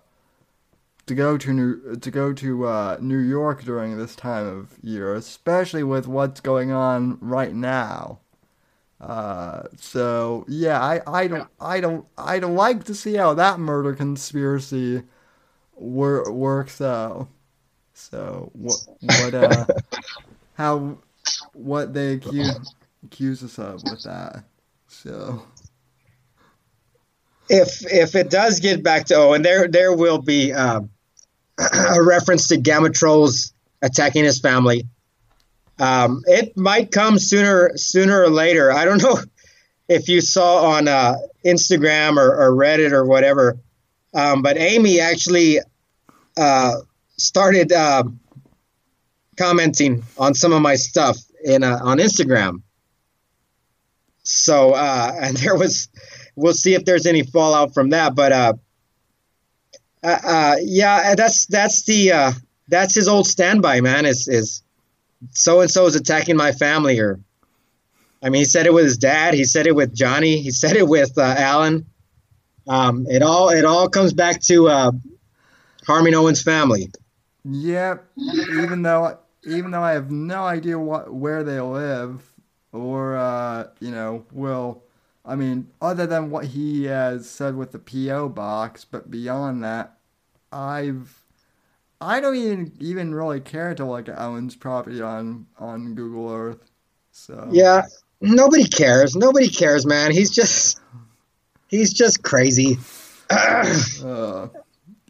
to go to New to go to uh, New York during this time of year, especially with what's going on right now. Uh, so yeah, I, I don't I don't I don't like to see how that murder conspiracy wor- works out. So what what uh how what they accuse accuse us of with that. So if if it does get back to Owen, there there will be um, a reference to Gamma Trolls attacking his family. Um, it might come sooner sooner or later. I don't know if you saw on uh, Instagram or, or Reddit or whatever, um, but Amy actually uh, started uh, commenting on some of my stuff in uh, on Instagram. So uh, and there was, we'll see if there's any fallout from that. But uh, uh, yeah, that's that's the uh, that's his old standby, man. Is is so and so is attacking my family, or I mean, he said it with his dad. He said it with Johnny. He said it with uh, Alan. Um, it all it all comes back to uh, harming Owen's family. yeah, even though even though I have no idea what where they live or you know, will I mean, other than what he has said with the PO box, but beyond that, I've I don't even even really care to look at Owen's property on on Google Earth. So Yeah, nobody cares. Nobody cares, man. He's just he's just crazy. Uh,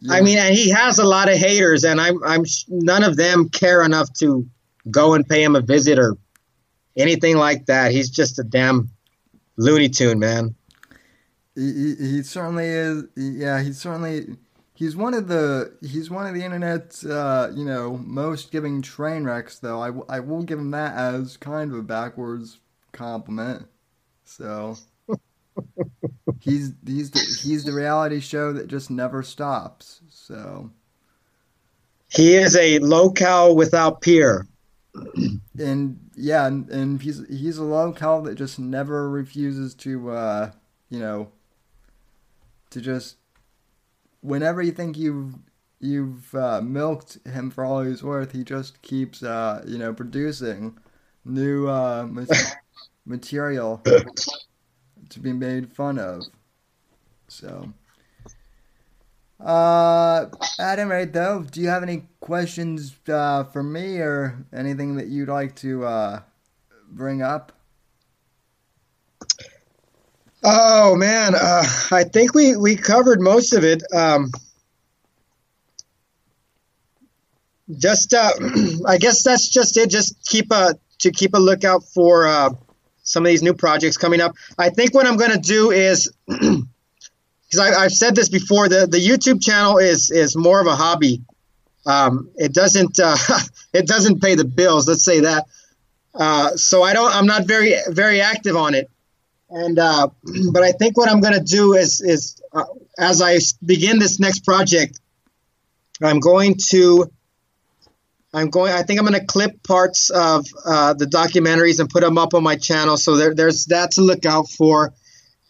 I mean, and he has a lot of haters, and I'm I'm none of them care enough to go and pay him a visit or anything like that. He's just a damn Looney Tune, man. he, he, he certainly is. Yeah, he's certainly he's one of the he's one of the internet's uh, you know most giving train wrecks. Though I, w- I will give him that as kind of a backwards compliment. So he's he's the, he's the reality show that just never stops. So He is a lolcow without peer. And yeah, and, and he's he's a lolcow that just never refuses to uh, you know to just whenever you think you've you've uh, milked him for all he's worth, he just keeps uh, you know producing new uh, ma- material to be made fun of. So. Uh, any rate, though, do you have any questions uh, for me or anything that you'd like to uh, bring up? Oh man, uh, I think we we covered most of it. Um, just, uh, I guess that's just it. Just keep a to keep a lookout for uh, some of these new projects coming up. I think what I'm going to do is because I've said this before. The the YouTube channel is is more of a hobby. Um, it doesn't uh, it doesn't pay the bills. Let's say that. Uh, so I don't. I'm not very very active on it. And uh, but I think what I'm going to do is is uh, as I begin this next project, I'm going to I'm going. I think I'm going to clip parts of uh, the documentaries and put them up on my channel. So there, there's that to look out for.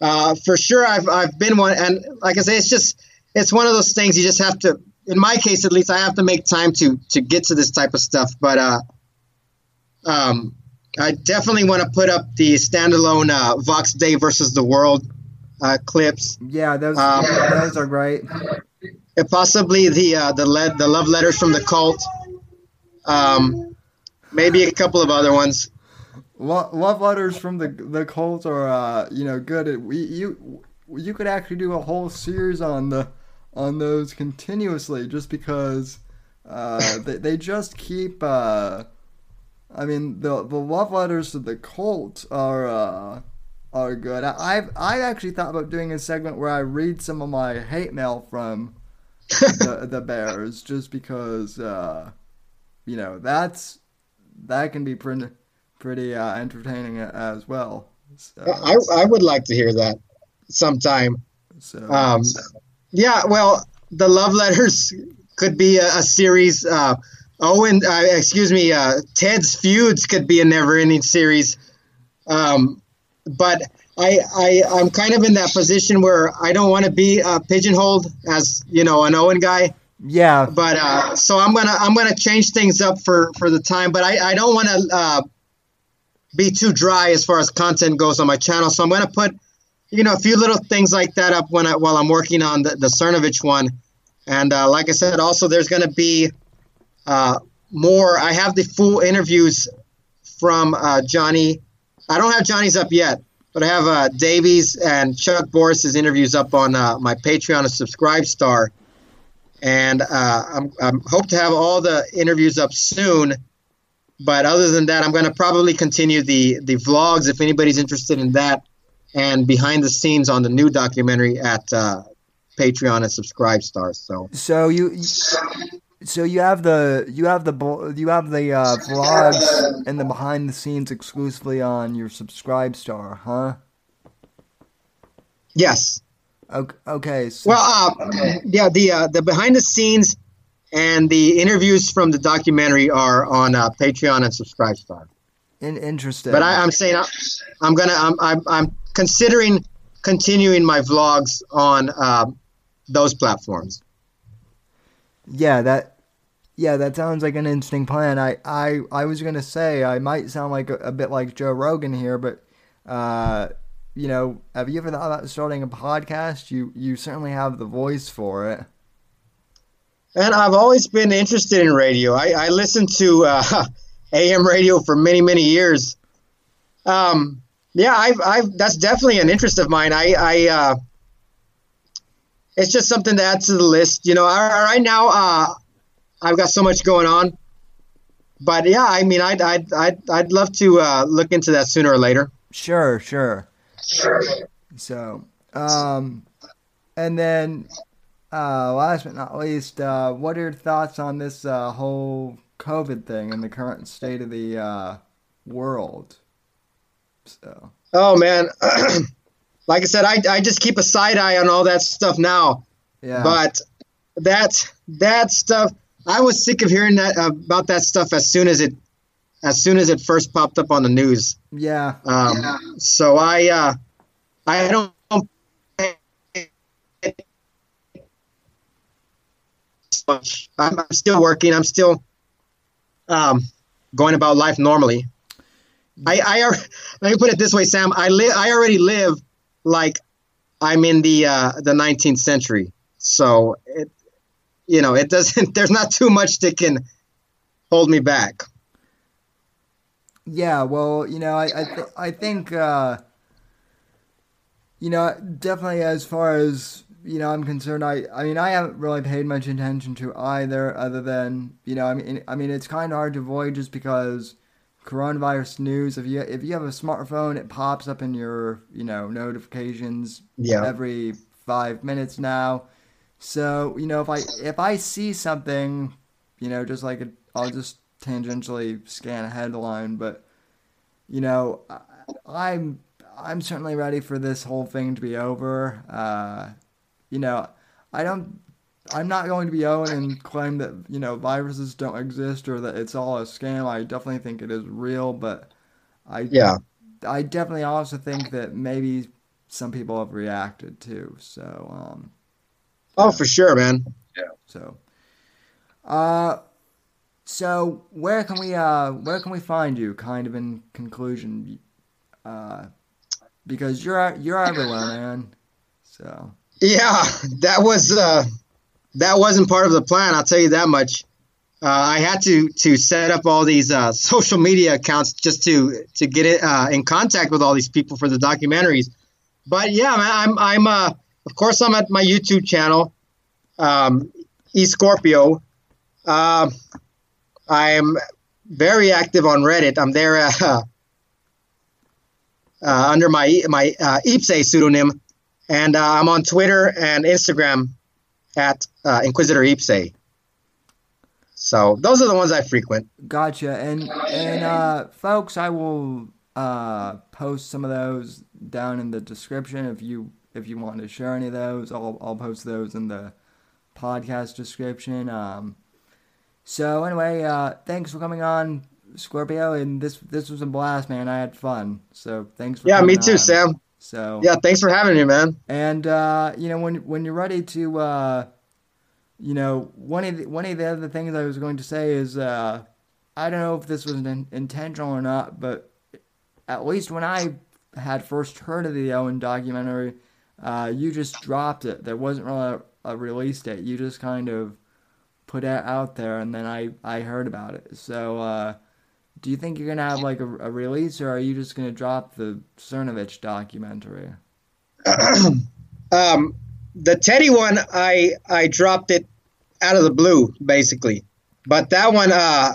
Uh, for sure, I've I've been one, and like I say, it's just it's one of those things you just have to. In my case, at least, I have to make time to to get to this type of stuff. But uh, um, I definitely want to put up the standalone uh, Vox Day versus the World uh, clips. Yeah, those Um, those are great. And possibly the uh, the le- the love letters from the cult. Um, maybe a couple of other ones. Lo- love letters from the the cult are uh, you know good. At, we you you could actually do a whole series on the on those continuously just because uh, they they just keep. Uh, I mean the the love letters to the cult are uh, are good. I, I've I actually thought about doing a segment where I read some of my hate mail from the the Bears just because uh, you know that's that can be pretty pretty uh, entertaining as well. So, I, I would like to hear that sometime. so Um, yeah, well, the love letters could be a, a series. Uh, Owen, uh, excuse me, uh, Ted's feuds could be a never-ending series. Um, but I, I, I'm kind of in that position where I don't want to be uh, pigeonholed as you know an Owen guy. yeah, But uh, so I'm gonna I'm gonna change things up for for the time. But I, I don't want to uh, be too dry as far as content goes on my channel. So I'm gonna put you know a few little things like that up when I, while I'm working on the, the Cernovich one. And uh, like I said, also there's gonna be uh, more. I have the full interviews from uh, Johnny. I don't have Johnny's up yet, but I have uh, Davies and Chuck Boris's interviews up on uh, my Patreon and Subscribe Star and uh, I'm, I'm hope to have all the interviews up soon. But other than that, I'm going to probably continue the the vlogs if anybody's interested in that, and behind the scenes on the new documentary at uh, Patreon and Subscribe Stars. So so you so you have the you have the you have the uh, vlogs and the behind the scenes exclusively on your subscribe star, huh? yes, Okay, okay so well, uh, yeah, the uh, the behind the scenes and the interviews from the documentary are on uh, Patreon and Subscribe Star. in, interesting. But I, I'm saying I, I'm gonna I'm, I'm I'm considering continuing my vlogs on um, those platforms. Yeah, that yeah, that sounds like an interesting plan. I I, I was gonna say I might sound like a, a bit like Joe Rogan here, but uh, you know, have you ever thought about starting a podcast? You you certainly have the voice for it. And I've always been interested in radio. I, I listened to uh, AM radio for many, many years. Um, yeah, I've, I've, that's definitely an interest of mine. I, I, uh, it's just something to add to the list. You know, right now, uh, I've got so much going on, but yeah, I mean, I'd, I'd, I'd, I'd love to uh, look into that sooner or later. Sure, sure. Sure. So, um, and then, uh, last but not least, uh, what are your thoughts on this uh, whole COVID thing and the current state of the uh, world? So. Oh man, like I said, I I just keep a side eye on all that stuff now. Yeah. But that that stuff, I was sick of hearing that about that stuff as soon as it as soon as it first popped up on the news. Yeah. Um, yeah. So I uh, I don't. I'm, I'm still working. I'm still um, going about life normally. I, I let me put it this way, Sam. I live. I already live like I'm in the uh, the 19th century. So it, you know, it doesn't. There's not too much that can hold me back. Yeah. Well, you know, I I, th- I think uh, you know definitely as far as you know I'm concerned, I I mean I haven't really paid much attention to either, other than you know I mean I mean it's kind of hard to avoid just because coronavirus news. If you if you have a smartphone, it pops up in your you know notifications yeah. every five minutes now. So you know if I if I see something, you know just like i will just tangentially scan a headline, but you know I, I'm I'm certainly ready for this whole thing to be over. Uh, you know I don't I'm not going to be Owen and claim that you know viruses don't exist or that it's all a scam. I definitely think it is real, but I yeah I definitely also think that maybe some people have reacted too. So um, oh, yeah. for sure, man. Yeah. So, uh, so where can we uh where can we find you? Kind of in conclusion, uh, because you're you're everywhere, man. So yeah, that was uh that wasn't part of the plan. I'll tell you that much. Uh, I had to to set up all these uh, social media accounts just to to get it, uh, in contact with all these people for the documentaries. But yeah, I'm I'm uh, of course I'm at my YouTube channel, um, E Scorpio. Uh, I'm very active on Reddit. I'm there under my my uh, Ipse pseudonym, and uh, I'm on Twitter and Instagram at uh, Inquisitor Ipse. So those are the ones I frequent. Gotcha. And and uh, folks, I will uh, post some of those down in the description if you if you want to share any of those. I'll I'll post those in the podcast description. Um, so anyway, uh, thanks for coming on, Scorpio, and this this was a blast, man. I had fun. So thanks for yeah, me too, on. Sam. So yeah, thanks for having me, man. And uh, you know when when you're ready to, uh, you know, one of the, one of the other things I was going to say is uh, I don't know if this was in, intentional or not, but at least when I had first heard of the Owen documentary, uh, you just dropped it. There wasn't really a, a release date. You just kind of put it out there, and then I I heard about it. So uh, do you think you're gonna have like a, a release, or are you just gonna drop the Cernovich documentary? um, the Teddy one, I I dropped it out of the blue, basically. But that one, uh,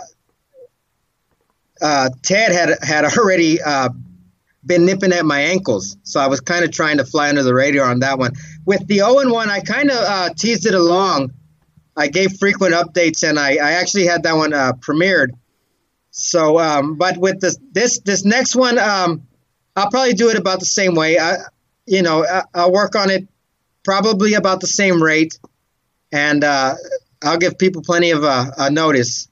uh, Ted had had already uh, been nipping at my ankles, so I was kind of trying to fly under the radar on that one. With the Owen one, I kind of uh, teased it along. I gave frequent updates, and I, I actually had that one uh, premiered so, um, but with this this this next one, um, I'll probably do it about the same way. I, you know, I, will work on it probably about the same rate, and uh, I'll give people plenty of uh, a notice.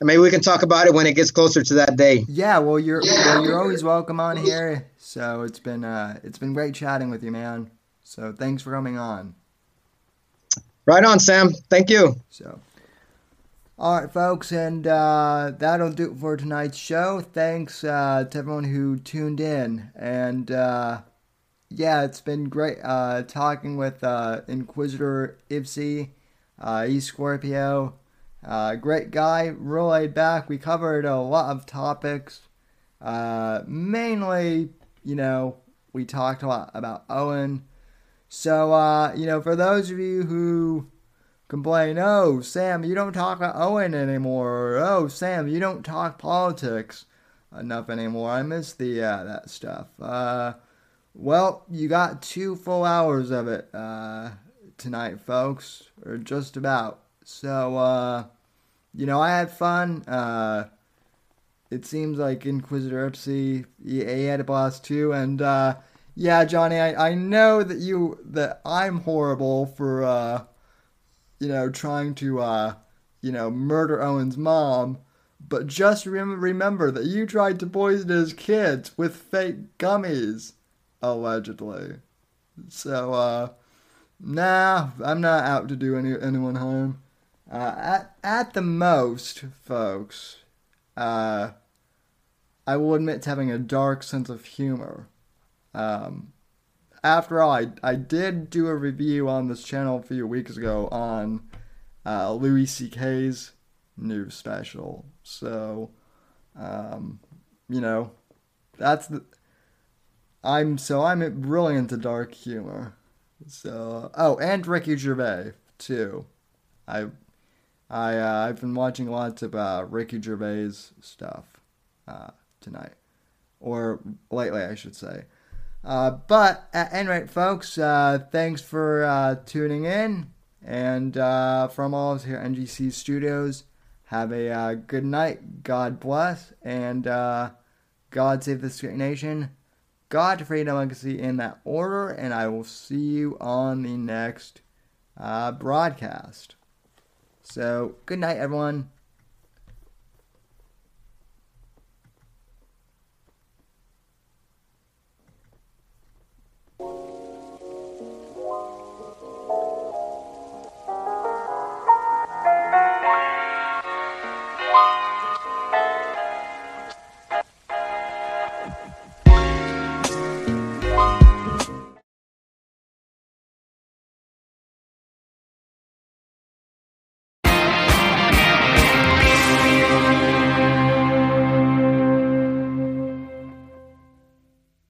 And maybe we can talk about it when it gets closer to that day. Yeah, well, you're well, you're always welcome on here. So it's been uh, it's been great chatting with you, man. So thanks for coming on. Right on, Sam. Thank you. So. All right, folks, and uh, that'll do it for tonight's show. Thanks uh, to everyone who tuned in. And uh, yeah, it's been great uh, talking with uh, Inquisitor Ipse. Uh, he's Scorpio. Great guy, real laid back. We covered a lot of topics. Mainly, you know, we talked a lot about Owen. So, you know, for those of you who complain, oh, Sam, you don't talk about Owen anymore, or, oh, Sam, you don't talk politics enough anymore. I miss the uh, that stuff. Uh, well, you got two full hours of it uh, tonight, folks, or just about. So, uh, you know, I had fun. Uh, it seems like Inquisitor Ipse, he, he had a blast too, and uh, yeah, Johnny, I, I know that you that I'm horrible for you know trying to uh, you know murder Owen's mom, but just rem- remember that you tried to poison his kids with fake gummies, allegedly. So uh, nah, I'm not out to do any anyone harm. Uh, at at the most, folks, uh, I will admit to having a dark sense of humor. Um, after all, I, I did do a review on this channel a few weeks ago on uh, Louis C.K.'s new special. So, um, you know, that's the. I'm so I'm really into dark humor. So oh, and Ricky Gervais too. I I uh, I've been watching lots of uh, Ricky Gervais stuff uh, tonight, or lately, I should say. Uh, but at any rate, folks, uh, thanks for uh, tuning in, and from all of us here at NGC Studios, have a good night. God bless, and God save this great nation. God, freedom, legacy in that order, and I will see you on the next broadcast. So, good night, everyone.